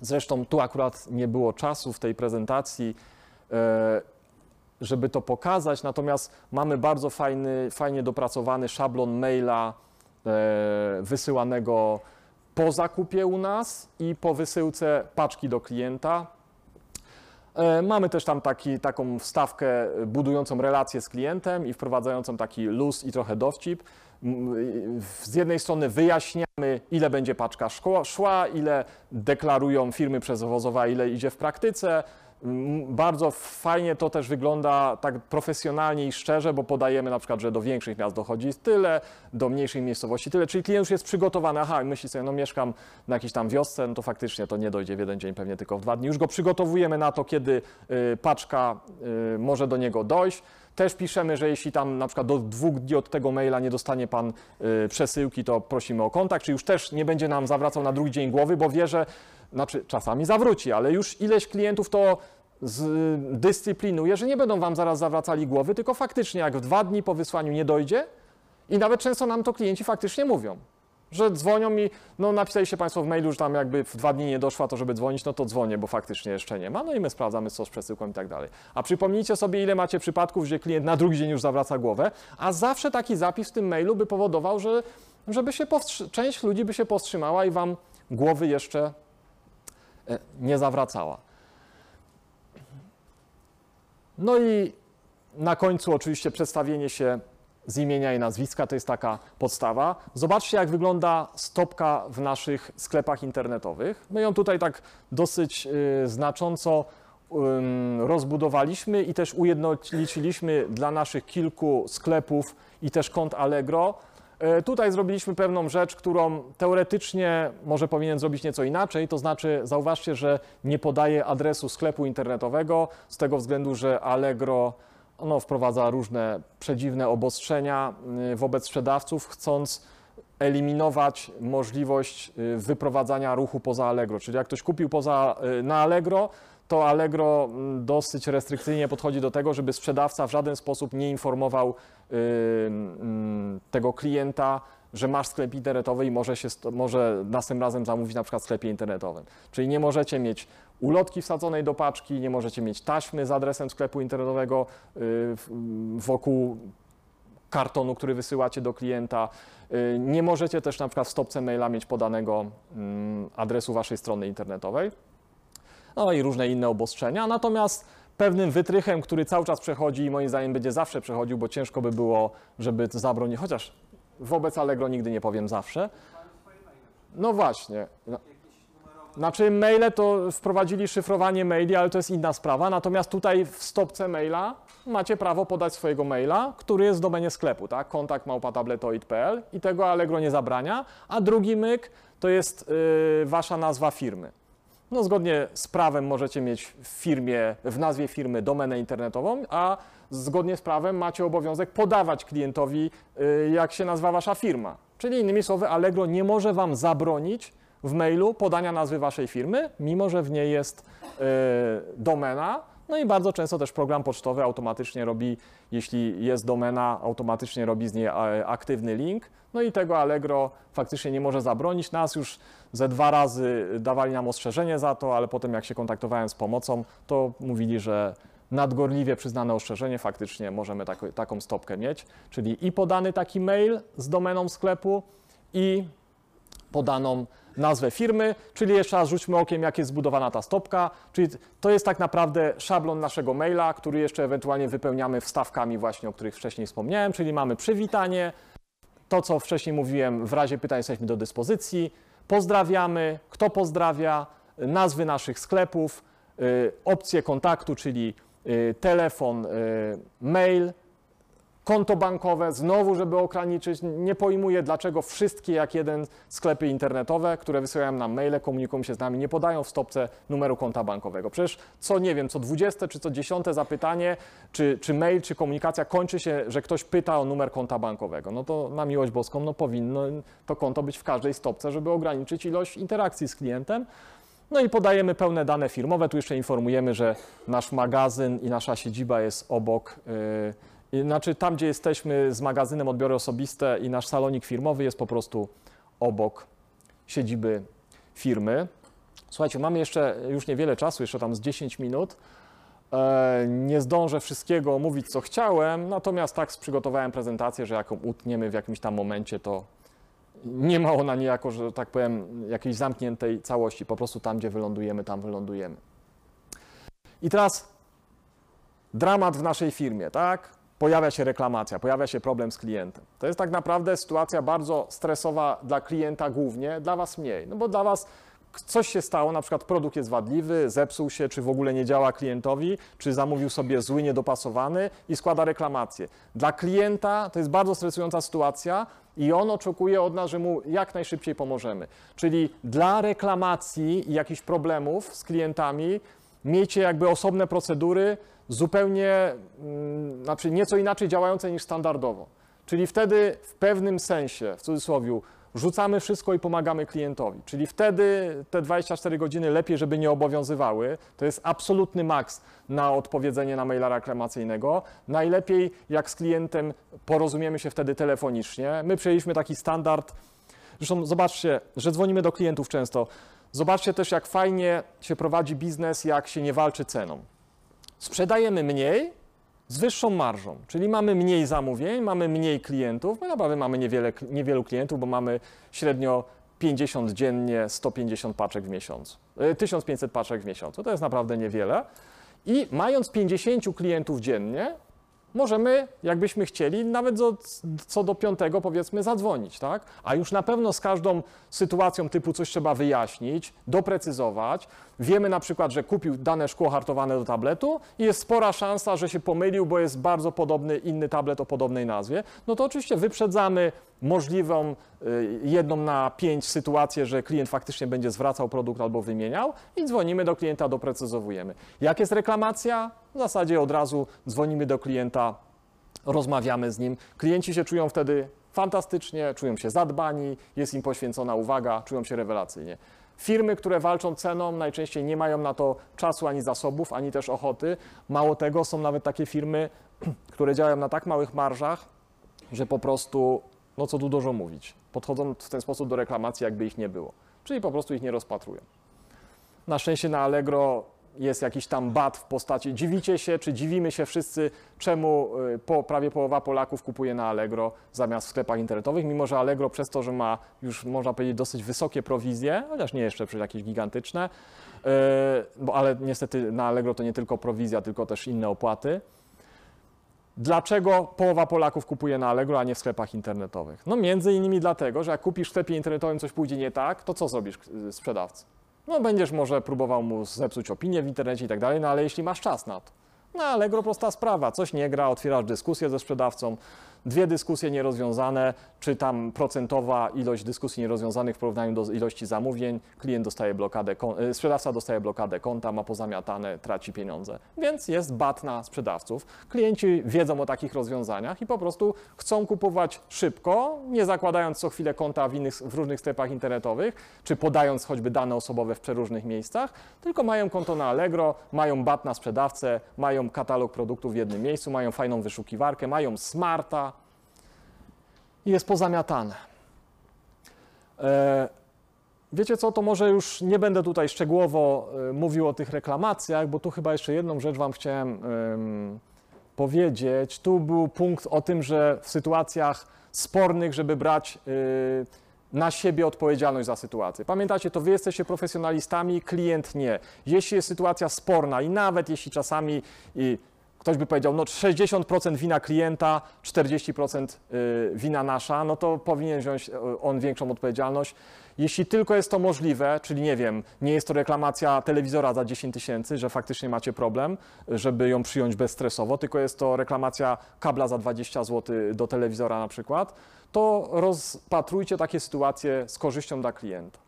Zresztą tu akurat nie było czasu w tej prezentacji, e, żeby to pokazać, natomiast mamy bardzo fajny, fajnie dopracowany szablon maila wysyłanego po zakupie u nas i po wysyłce paczki do klienta. E, Mamy też tam taki, taką wstawkę budującą relację z klientem i wprowadzającą taki luz i trochę dowcip. Z jednej strony wyjaśniamy, ile będzie paczka szła, ile deklarują firmy przewozowe, ile idzie w praktyce. Bardzo fajnie to też wygląda tak profesjonalnie i szczerze, bo podajemy na przykład, że do większych miast dochodzi tyle, do mniejszej miejscowości tyle, czyli klient już jest przygotowany, aha, myśli sobie, no mieszkam na jakiejś tam wiosce, no to faktycznie to nie dojdzie w jeden dzień, pewnie tylko w dwa dni. Już go przygotowujemy na to, kiedy y, paczka y, może do niego dojść. Też piszemy, że jeśli tam na przykład do dwóch dni od tego maila nie dostanie pan y, przesyłki, to prosimy o kontakt, czy już też nie będzie nam zawracał na drugi dzień głowy, bo wie, że znaczy czasami zawróci, ale już ileś klientów to zdyscyplinuje, że nie będą wam zaraz zawracali głowy, tylko faktycznie jak w dwa dni po wysłaniu nie dojdzie i nawet często nam to klienci faktycznie mówią, że dzwonią mi, no napisaliście Państwo w mailu, że tam jakby w dwa dni nie doszła to, żeby dzwonić, no to dzwonię, bo faktycznie jeszcze nie ma, no i my sprawdzamy co z przesyłką i tak dalej. A przypomnijcie sobie, ile macie przypadków, gdzie klient na drugi dzień już zawraca głowę, a zawsze taki zapis w tym mailu by powodował, że żeby się część ludzi by się powstrzymała i wam głowy jeszcze e, nie zawracała. No i na końcu oczywiście przedstawienie się z imienia i nazwiska, to jest taka podstawa. Zobaczcie, jak wygląda stopka w naszych sklepach internetowych. My ją tutaj tak dosyć y, znacząco rozbudowaliśmy i też ujednoliciliśmy dla naszych kilku sklepów i też kont Allegro. E, Tutaj zrobiliśmy pewną rzecz, którą teoretycznie może powinien zrobić nieco inaczej, to znaczy zauważcie, że nie podaje adresu sklepu internetowego z tego względu, że Allegro no, wprowadza różne przedziwne obostrzenia y, wobec sprzedawców, chcąc eliminować możliwość y, wyprowadzania ruchu poza Allegro. Czyli jak ktoś kupił poza, y, na Allegro, to Allegro mm, dosyć restrykcyjnie podchodzi do tego, żeby sprzedawca w żaden sposób nie informował y, mm, tego klienta, że masz sklep internetowy i może, się, może następnym razem zamówić na przykład w sklepie internetowym. Czyli nie możecie mieć ulotki wsadzonej do paczki, nie możecie mieć taśmy z adresem sklepu internetowego y, w- wokół kartonu, który wysyłacie do klienta. Y, Nie możecie też na przykład w stopce maila mieć podanego adresu waszej strony internetowej. No i różne inne obostrzenia. Natomiast pewnym wytrychem, który cały czas przechodzi i moim zdaniem będzie zawsze przechodził, bo ciężko by było, żeby zabronić, chociaż wobec Allegro nigdy nie powiem zawsze. No właśnie. Znaczy maile to wprowadzili szyfrowanie maili, ale to jest inna sprawa. Natomiast tutaj w stopce maila macie prawo podać swojego maila, który jest w domenie sklepu, tak? Kontakt małpatabletoid.pl i tego Allegro nie zabrania. A drugi myk to jest yy, wasza nazwa firmy. No zgodnie z prawem możecie mieć w firmie, w nazwie firmy domenę internetową, a zgodnie z prawem macie obowiązek podawać klientowi, y, jak się nazywa wasza firma. Czyli innymi słowy, Allegro nie może wam zabronić w mailu podania nazwy waszej firmy, mimo że w niej jest y, domena. No i bardzo często też program pocztowy automatycznie robi, jeśli jest domena, automatycznie robi z niej e, aktywny link. No i tego Allegro faktycznie nie może zabronić. Nas już ze dwa razy dawali nam ostrzeżenie za to, ale potem jak się kontaktowałem z pomocą, to mówili, że nadgorliwie przyznane ostrzeżenie faktycznie możemy tako, taką stopkę mieć. Czyli i podany taki mail z domeną sklepu i podaną nazwę firmy, czyli jeszcze raz rzućmy okiem, jak jest zbudowana ta stopka, czyli to jest tak naprawdę szablon naszego maila, który jeszcze ewentualnie wypełniamy wstawkami właśnie, o których wcześniej wspomniałem, czyli mamy przywitanie, to co wcześniej mówiłem, w razie pytań jesteśmy do dyspozycji, pozdrawiamy, kto pozdrawia, nazwy naszych sklepów, y, opcje kontaktu, czyli y, telefon, y, mail, konto bankowe, znowu, żeby ograniczyć, nie pojmuję, dlaczego wszystkie jak jeden sklepy internetowe, które wysyłają nam maile, komunikują się z nami, nie podają w stopce numeru konta bankowego. Przecież co, nie wiem, co 20 czy co 10 zapytanie, czy, czy mail, czy komunikacja kończy się, że ktoś pyta o numer konta bankowego. No to na miłość boską, no powinno to konto być w każdej stopce, żeby ograniczyć ilość interakcji z klientem. No i podajemy pełne dane firmowe. Tu jeszcze informujemy, że nasz magazyn i nasza siedziba jest obok. Yy, znaczy tam, gdzie jesteśmy z magazynem odbiory osobiste i nasz salonik firmowy jest po prostu obok siedziby firmy. Słuchajcie, mamy jeszcze już niewiele czasu, jeszcze tam z 10 minut. E, Nie zdążę wszystkiego omówić, co chciałem, natomiast tak przygotowałem prezentację, że jak ją utniemy w jakimś tam momencie, to nie ma ona niejako, że tak powiem, jakiejś zamkniętej całości. Po prostu tam, gdzie wylądujemy, tam wylądujemy. I teraz dramat w naszej firmie, tak? Pojawia się reklamacja, pojawia się problem z klientem. To jest tak naprawdę sytuacja bardzo stresowa dla klienta głównie, dla Was mniej. No bo dla Was coś się stało, na przykład produkt jest wadliwy, zepsuł się, czy w ogóle nie działa klientowi, czy zamówił sobie zły, niedopasowany i składa reklamację. Dla klienta to jest bardzo stresująca sytuacja i on oczekuje od nas, że mu jak najszybciej pomożemy. Czyli dla reklamacji i jakichś problemów z klientami miejcie jakby osobne procedury, zupełnie, mm, znaczy nieco inaczej działające niż standardowo. Czyli wtedy w pewnym sensie, w cudzysłowie, rzucamy wszystko i pomagamy klientowi. Czyli wtedy te 24 godziny lepiej, żeby nie obowiązywały. To jest absolutny maks na odpowiedzenie na maila reklamacyjnego. Najlepiej jak z klientem porozumiemy się wtedy telefonicznie. My przyjęliśmy taki standard. Zresztą zobaczcie, że dzwonimy do klientów często. Zobaczcie też, jak fajnie się prowadzi biznes, jak się nie walczy ceną. Sprzedajemy mniej z wyższą marżą, czyli mamy mniej zamówień, mamy mniej klientów. My naprawdę mamy niewiele, niewielu klientów, bo mamy średnio 50 dziennie, 150 paczek w miesiącu, y, 1500 paczek w miesiącu. To jest naprawdę niewiele. I mając 50 klientów dziennie, możemy, jakbyśmy chcieli, nawet co, co do piątego powiedzmy zadzwonić, tak? A już na pewno z każdą sytuacją typu coś trzeba wyjaśnić, doprecyzować. Wiemy na przykład, że kupił dane szkło hartowane do tabletu i jest spora szansa, że się pomylił, bo jest bardzo podobny inny tablet o podobnej nazwie. No to oczywiście wyprzedzamy możliwą jedną na pięć sytuację, że klient faktycznie będzie zwracał produkt albo wymieniał i dzwonimy do klienta, doprecyzowujemy. Jak jest reklamacja? W zasadzie od razu dzwonimy do klienta, rozmawiamy z nim. Klienci się czują wtedy fantastycznie, czują się zadbani, jest im poświęcona uwaga, czują się rewelacyjnie. Firmy, które walczą ceną, najczęściej nie mają na to czasu ani zasobów, ani też ochoty. Mało tego, są nawet takie firmy, [CLEARS THROAT] które działają na tak małych marżach, że po prostu, no co tu dużo mówić, podchodzą w ten sposób do reklamacji, jakby ich nie było. Czyli po prostu ich nie rozpatrują. Na szczęście na Allegro jest jakiś tam bat w postaci. Dziwicie się, czy dziwimy się wszyscy, czemu y, po, prawie połowa Polaków kupuje na Allegro zamiast w sklepach internetowych, mimo że Allegro przez to, że ma już można powiedzieć dosyć wysokie prowizje, chociaż nie jeszcze przecież jakieś gigantyczne, y, bo ale niestety na Allegro to nie tylko prowizja, tylko też inne opłaty. Dlaczego połowa Polaków kupuje na Allegro, a nie w sklepach internetowych? No między innymi dlatego, że jak kupisz w sklepie internetowym coś pójdzie nie tak, to co zrobisz sprzedawcy? No będziesz może próbował mu zepsuć opinię w internecie i tak dalej, no ale jeśli masz czas na to. No Allegro prosta sprawa, coś nie gra, otwierasz dyskusję ze sprzedawcą, dwie dyskusje nierozwiązane, czy tam procentowa ilość dyskusji nierozwiązanych w porównaniu do ilości zamówień, klient dostaje blokadę, y, sprzedawca dostaje blokadę konta, ma pozamiatane, traci pieniądze. Więc jest bat na sprzedawców. Klienci wiedzą o takich rozwiązaniach i po prostu chcą kupować szybko, nie zakładając co chwilę konta w, innych, w różnych sklepach internetowych, czy podając choćby dane osobowe w przeróżnych miejscach, tylko mają konto na Allegro, mają bat na sprzedawcę, mają katalog produktów w jednym miejscu, mają fajną wyszukiwarkę, mają smarta i jest pozamiatane. E, Wiecie co, to może już nie będę tutaj szczegółowo e, mówił o tych reklamacjach, bo tu chyba jeszcze jedną rzecz Wam chciałem em, powiedzieć. Tu był punkt o tym, że w sytuacjach spornych, żeby brać y, na siebie odpowiedzialność za sytuację. Pamiętacie, to Wy jesteście profesjonalistami, klient nie. Jeśli jest sytuacja sporna i nawet jeśli czasami ktoś by powiedział, no 60% wina klienta, 40% y, wina nasza, no to powinien wziąć y, on większą odpowiedzialność. Jeśli tylko jest to możliwe, czyli nie wiem, nie jest to reklamacja telewizora za 10 tysięcy, że faktycznie macie problem, żeby ją przyjąć bezstresowo, tylko jest to reklamacja kabla za 20 zł do telewizora na przykład, to rozpatrujcie takie sytuacje z korzyścią dla klienta.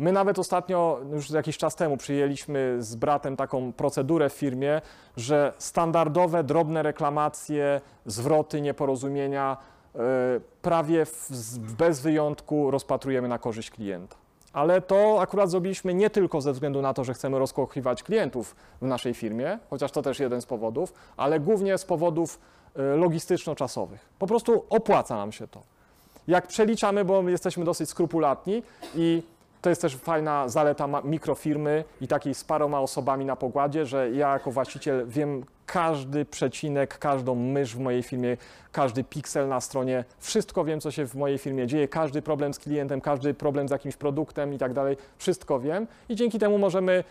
My nawet ostatnio, już jakiś czas temu, przyjęliśmy z bratem taką procedurę w firmie, że standardowe, drobne reklamacje, zwroty, nieporozumienia e, prawie bez wyjątku rozpatrujemy na korzyść klienta. Ale to akurat zrobiliśmy nie tylko ze względu na to, że chcemy rozkochywać klientów w naszej firmie, chociaż to też jeden z powodów, ale głównie z powodów y, logistyczno-czasowych. Po prostu opłaca nam się to. Jak przeliczamy, bo my jesteśmy dosyć skrupulatni i to jest też fajna zaleta mikrofirmy i takiej z paroma osobami na pokładzie, że ja jako właściciel wiem każdy przecinek, każdą mysz w mojej firmie, każdy piksel na stronie, wszystko wiem, co się w mojej firmie dzieje, każdy problem z klientem, każdy problem z jakimś produktem i tak dalej, wszystko wiem i dzięki temu możemy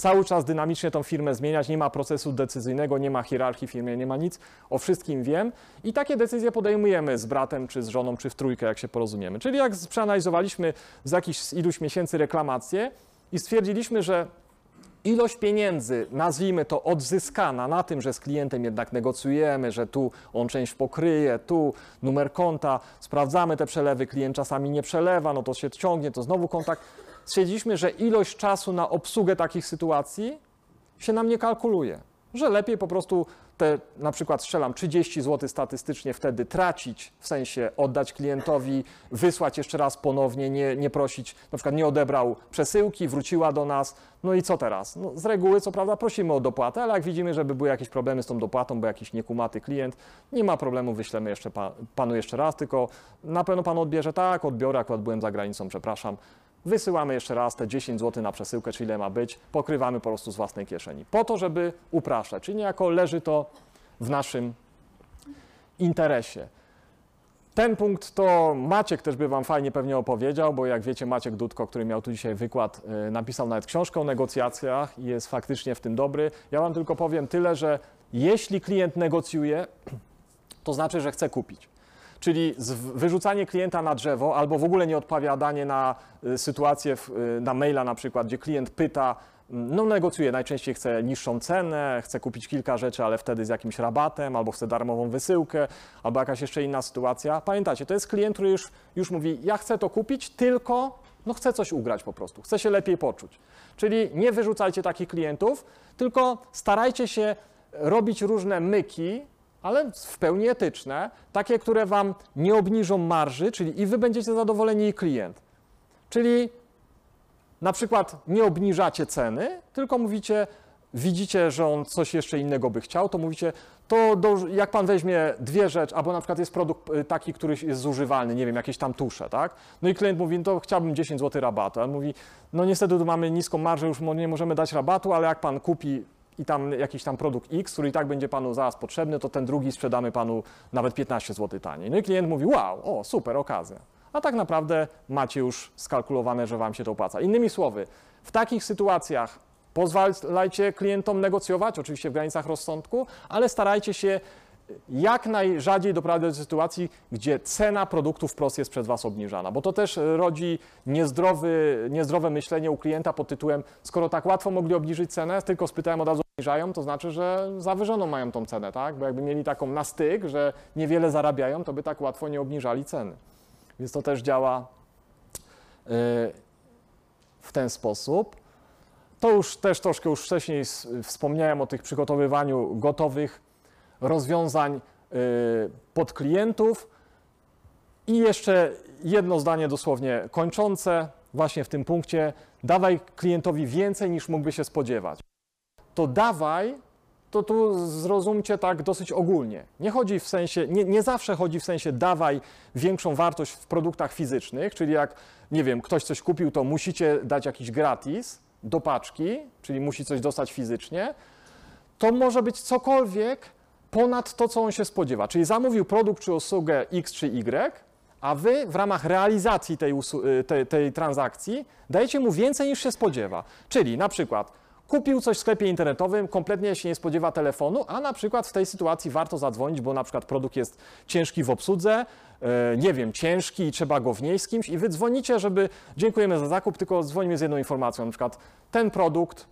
cały czas dynamicznie tą firmę zmieniać, nie ma procesu decyzyjnego, nie ma hierarchii w firmie, nie ma nic, o wszystkim wiem i takie decyzje podejmujemy z bratem, czy z żoną, czy w trójkę, jak się porozumiemy. Czyli jak przeanalizowaliśmy z jakichś iluś miesięcy reklamacje i stwierdziliśmy, że ilość pieniędzy, nazwijmy to odzyskana na tym, że z klientem jednak negocjujemy, że tu on część pokryje, tu numer konta, sprawdzamy te przelewy, klient czasami nie przelewa, no to się ciągnie, to znowu kontakt. Stwierdziliśmy, że ilość czasu na obsługę takich sytuacji się nam nie kalkuluje. Że lepiej po prostu te, na przykład strzelam 30 zł statystycznie wtedy tracić, w sensie oddać klientowi, wysłać jeszcze raz ponownie, nie, nie prosić, na przykład nie odebrał przesyłki, wróciła do nas, no i co teraz? No, z reguły co prawda prosimy o dopłatę, ale jak widzimy, żeby były jakieś problemy z tą dopłatą, bo jakiś niekumaty klient, nie ma problemu, wyślemy jeszcze pa, panu jeszcze raz, tylko na pewno pan odbierze, tak, odbiorę, akurat byłem za granicą, przepraszam, Wysyłamy jeszcze raz te 10 zł na przesyłkę, czy ile ma być, pokrywamy po prostu z własnej kieszeni. Po to, żeby upraszczać, czyli niejako leży to w naszym interesie. Ten punkt to Maciek też by Wam fajnie pewnie opowiedział, bo jak wiecie, Maciek Dudko, który miał tu dzisiaj wykład, y, napisał nawet książkę o negocjacjach i jest faktycznie w tym dobry. Ja Wam tylko powiem tyle, że jeśli klient negocjuje, to znaczy, że chce kupić. Czyli wyrzucanie klienta na drzewo albo w ogóle nieodpowiadanie na y, sytuację, y, na maila na przykład, gdzie klient pyta, mm, no negocjuje, najczęściej chce niższą cenę, chce kupić kilka rzeczy, ale wtedy z jakimś rabatem, albo chce darmową wysyłkę, albo jakaś jeszcze inna sytuacja. Pamiętacie, to jest klient, który już, już mówi, ja chcę to kupić, tylko no chcę coś ugrać po prostu, chcę się lepiej poczuć. Czyli nie wyrzucajcie takich klientów, tylko starajcie się robić różne myki, ale w pełni etyczne, takie, które Wam nie obniżą marży, czyli i Wy będziecie zadowoleni, i klient. Czyli na przykład nie obniżacie ceny, tylko mówicie, widzicie, że on coś jeszcze innego by chciał, to mówicie, to do, jak pan weźmie dwie rzeczy, albo na przykład jest produkt y, taki, który jest zużywalny, nie wiem, jakieś tam tusze, tak? No i klient mówi, no to chciałbym 10 zł rabatu. A on mówi, no niestety tu mamy niską marżę, już nie możemy dać rabatu, ale jak pan kupi i tam jakiś tam produkt X, który i tak będzie panu zaraz potrzebny, to ten drugi sprzedamy panu nawet 15 zł taniej. No i klient mówi, wow, o super, okazja. A tak naprawdę macie już skalkulowane, że wam się to opłaca. Innymi słowy, w takich sytuacjach pozwalajcie klientom negocjować, oczywiście w granicach rozsądku, ale starajcie się jak najrzadziej doprowadzić do sytuacji, gdzie cena produktu wprost jest przez Was obniżana, bo to też rodzi niezdrowy, niezdrowe myślenie u klienta pod tytułem, skoro tak łatwo mogli obniżyć cenę, tylko spytałem od razu obniżają, to znaczy, że zawyżoną mają tą cenę, tak? Bo jakby mieli taką na styk, że niewiele zarabiają, to by tak łatwo nie obniżali ceny. Więc to też działa yy, w ten sposób. To już też troszkę już wcześniej wspomniałem o tych przygotowywaniu gotowych rozwiązań y, pod klientów. I jeszcze jedno zdanie dosłownie kończące, właśnie w tym punkcie. Dawaj klientowi więcej niż mógłby się spodziewać. To dawaj, to tu zrozumcie tak dosyć ogólnie. Nie chodzi w sensie, nie, nie zawsze chodzi w sensie dawaj większą wartość w produktach fizycznych, czyli jak, nie wiem, ktoś coś kupił, to musicie dać jakiś gratis do paczki, czyli musi coś dostać fizycznie. To może być cokolwiek, ponad to, co on się spodziewa. Czyli zamówił produkt czy usługę X czy Y, a wy w ramach realizacji tej, y, tej, tej transakcji dajecie mu więcej niż się spodziewa. Czyli na przykład kupił coś w sklepie internetowym, kompletnie się nie spodziewa telefonu, a na przykład w tej sytuacji warto zadzwonić, bo na przykład produkt jest ciężki w obsłudze, e, nie wiem, ciężki i trzeba go wnieść z kimś i wy dzwonicie, żeby dziękujemy za zakup, tylko dzwonimy z jedną informacją, na przykład ten produkt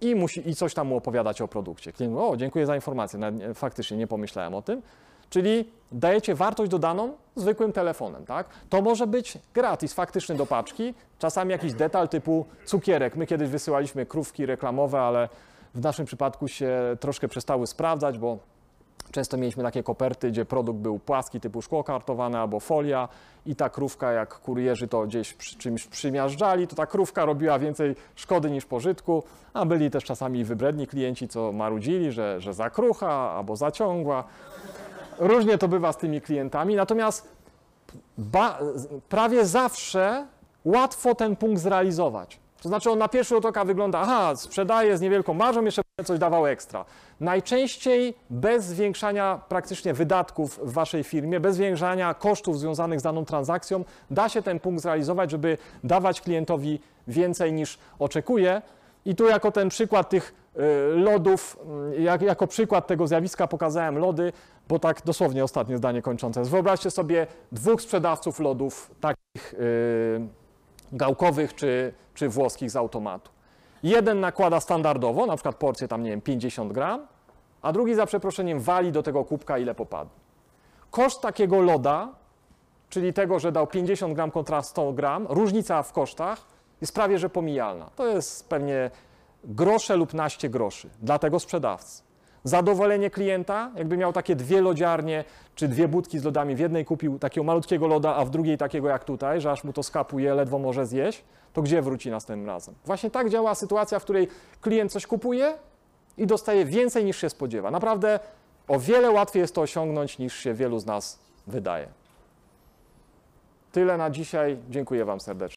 i, musi, i coś tam mu opowiadać o produkcie. Klient mówi, o, dziękuję za informację, nawet nie, faktycznie nie pomyślałem o tym. Czyli dajecie wartość dodaną zwykłym telefonem, tak? To może być gratis, faktyczny do paczki, czasami jakiś detal typu cukierek. My kiedyś wysyłaliśmy krówki reklamowe, ale w naszym przypadku się troszkę przestały sprawdzać, bo Często mieliśmy takie koperty, gdzie produkt był płaski, typu szkło kartowane albo folia i ta krówka, jak kurierzy to gdzieś przy czymś przymiażdżali, to ta krówka robiła więcej szkody niż pożytku, a byli też czasami wybredni klienci, co marudzili, że, że za krucha albo zaciągła. Różnie to bywa z tymi klientami, natomiast ba, prawie zawsze łatwo ten punkt zrealizować. To znaczy on na pierwszy rzut oka wygląda, aha, sprzedaję z niewielką marżą, jeszcze coś dawał ekstra. Najczęściej bez zwiększania praktycznie wydatków w waszej firmie, bez zwiększania kosztów związanych z daną transakcją, da się ten punkt zrealizować, żeby dawać klientowi więcej niż oczekuje. I tu jako ten przykład tych y, lodów, y, jak, jako przykład tego zjawiska pokazałem lody, bo tak dosłownie ostatnie zdanie kończące. Wyobraźcie sobie dwóch sprzedawców lodów takich y, gałkowych czy, czy włoskich z automatu. Jeden nakłada standardowo, na przykład porcję tam, nie wiem, 50 gram, a drugi za przeproszeniem wali do tego kubka ile popadnie. Koszt takiego loda, czyli tego, że dał 50 gram kontra 100 gram, różnica w kosztach jest prawie że pomijalna. To jest pewnie grosze lub naście groszy dla tego sprzedawcy. Zadowolenie klienta, jakby miał takie dwie lodziarnie czy dwie budki z lodami, w jednej kupił takiego malutkiego loda, a w drugiej takiego jak tutaj, że aż mu to skapuje, ledwo może zjeść, to gdzie wróci następnym razem? Właśnie tak działa sytuacja, w której klient coś kupuje i dostaje więcej niż się spodziewa. Naprawdę o wiele łatwiej jest to osiągnąć niż się wielu z nas wydaje. Tyle na dzisiaj. Dziękuję Wam serdecznie.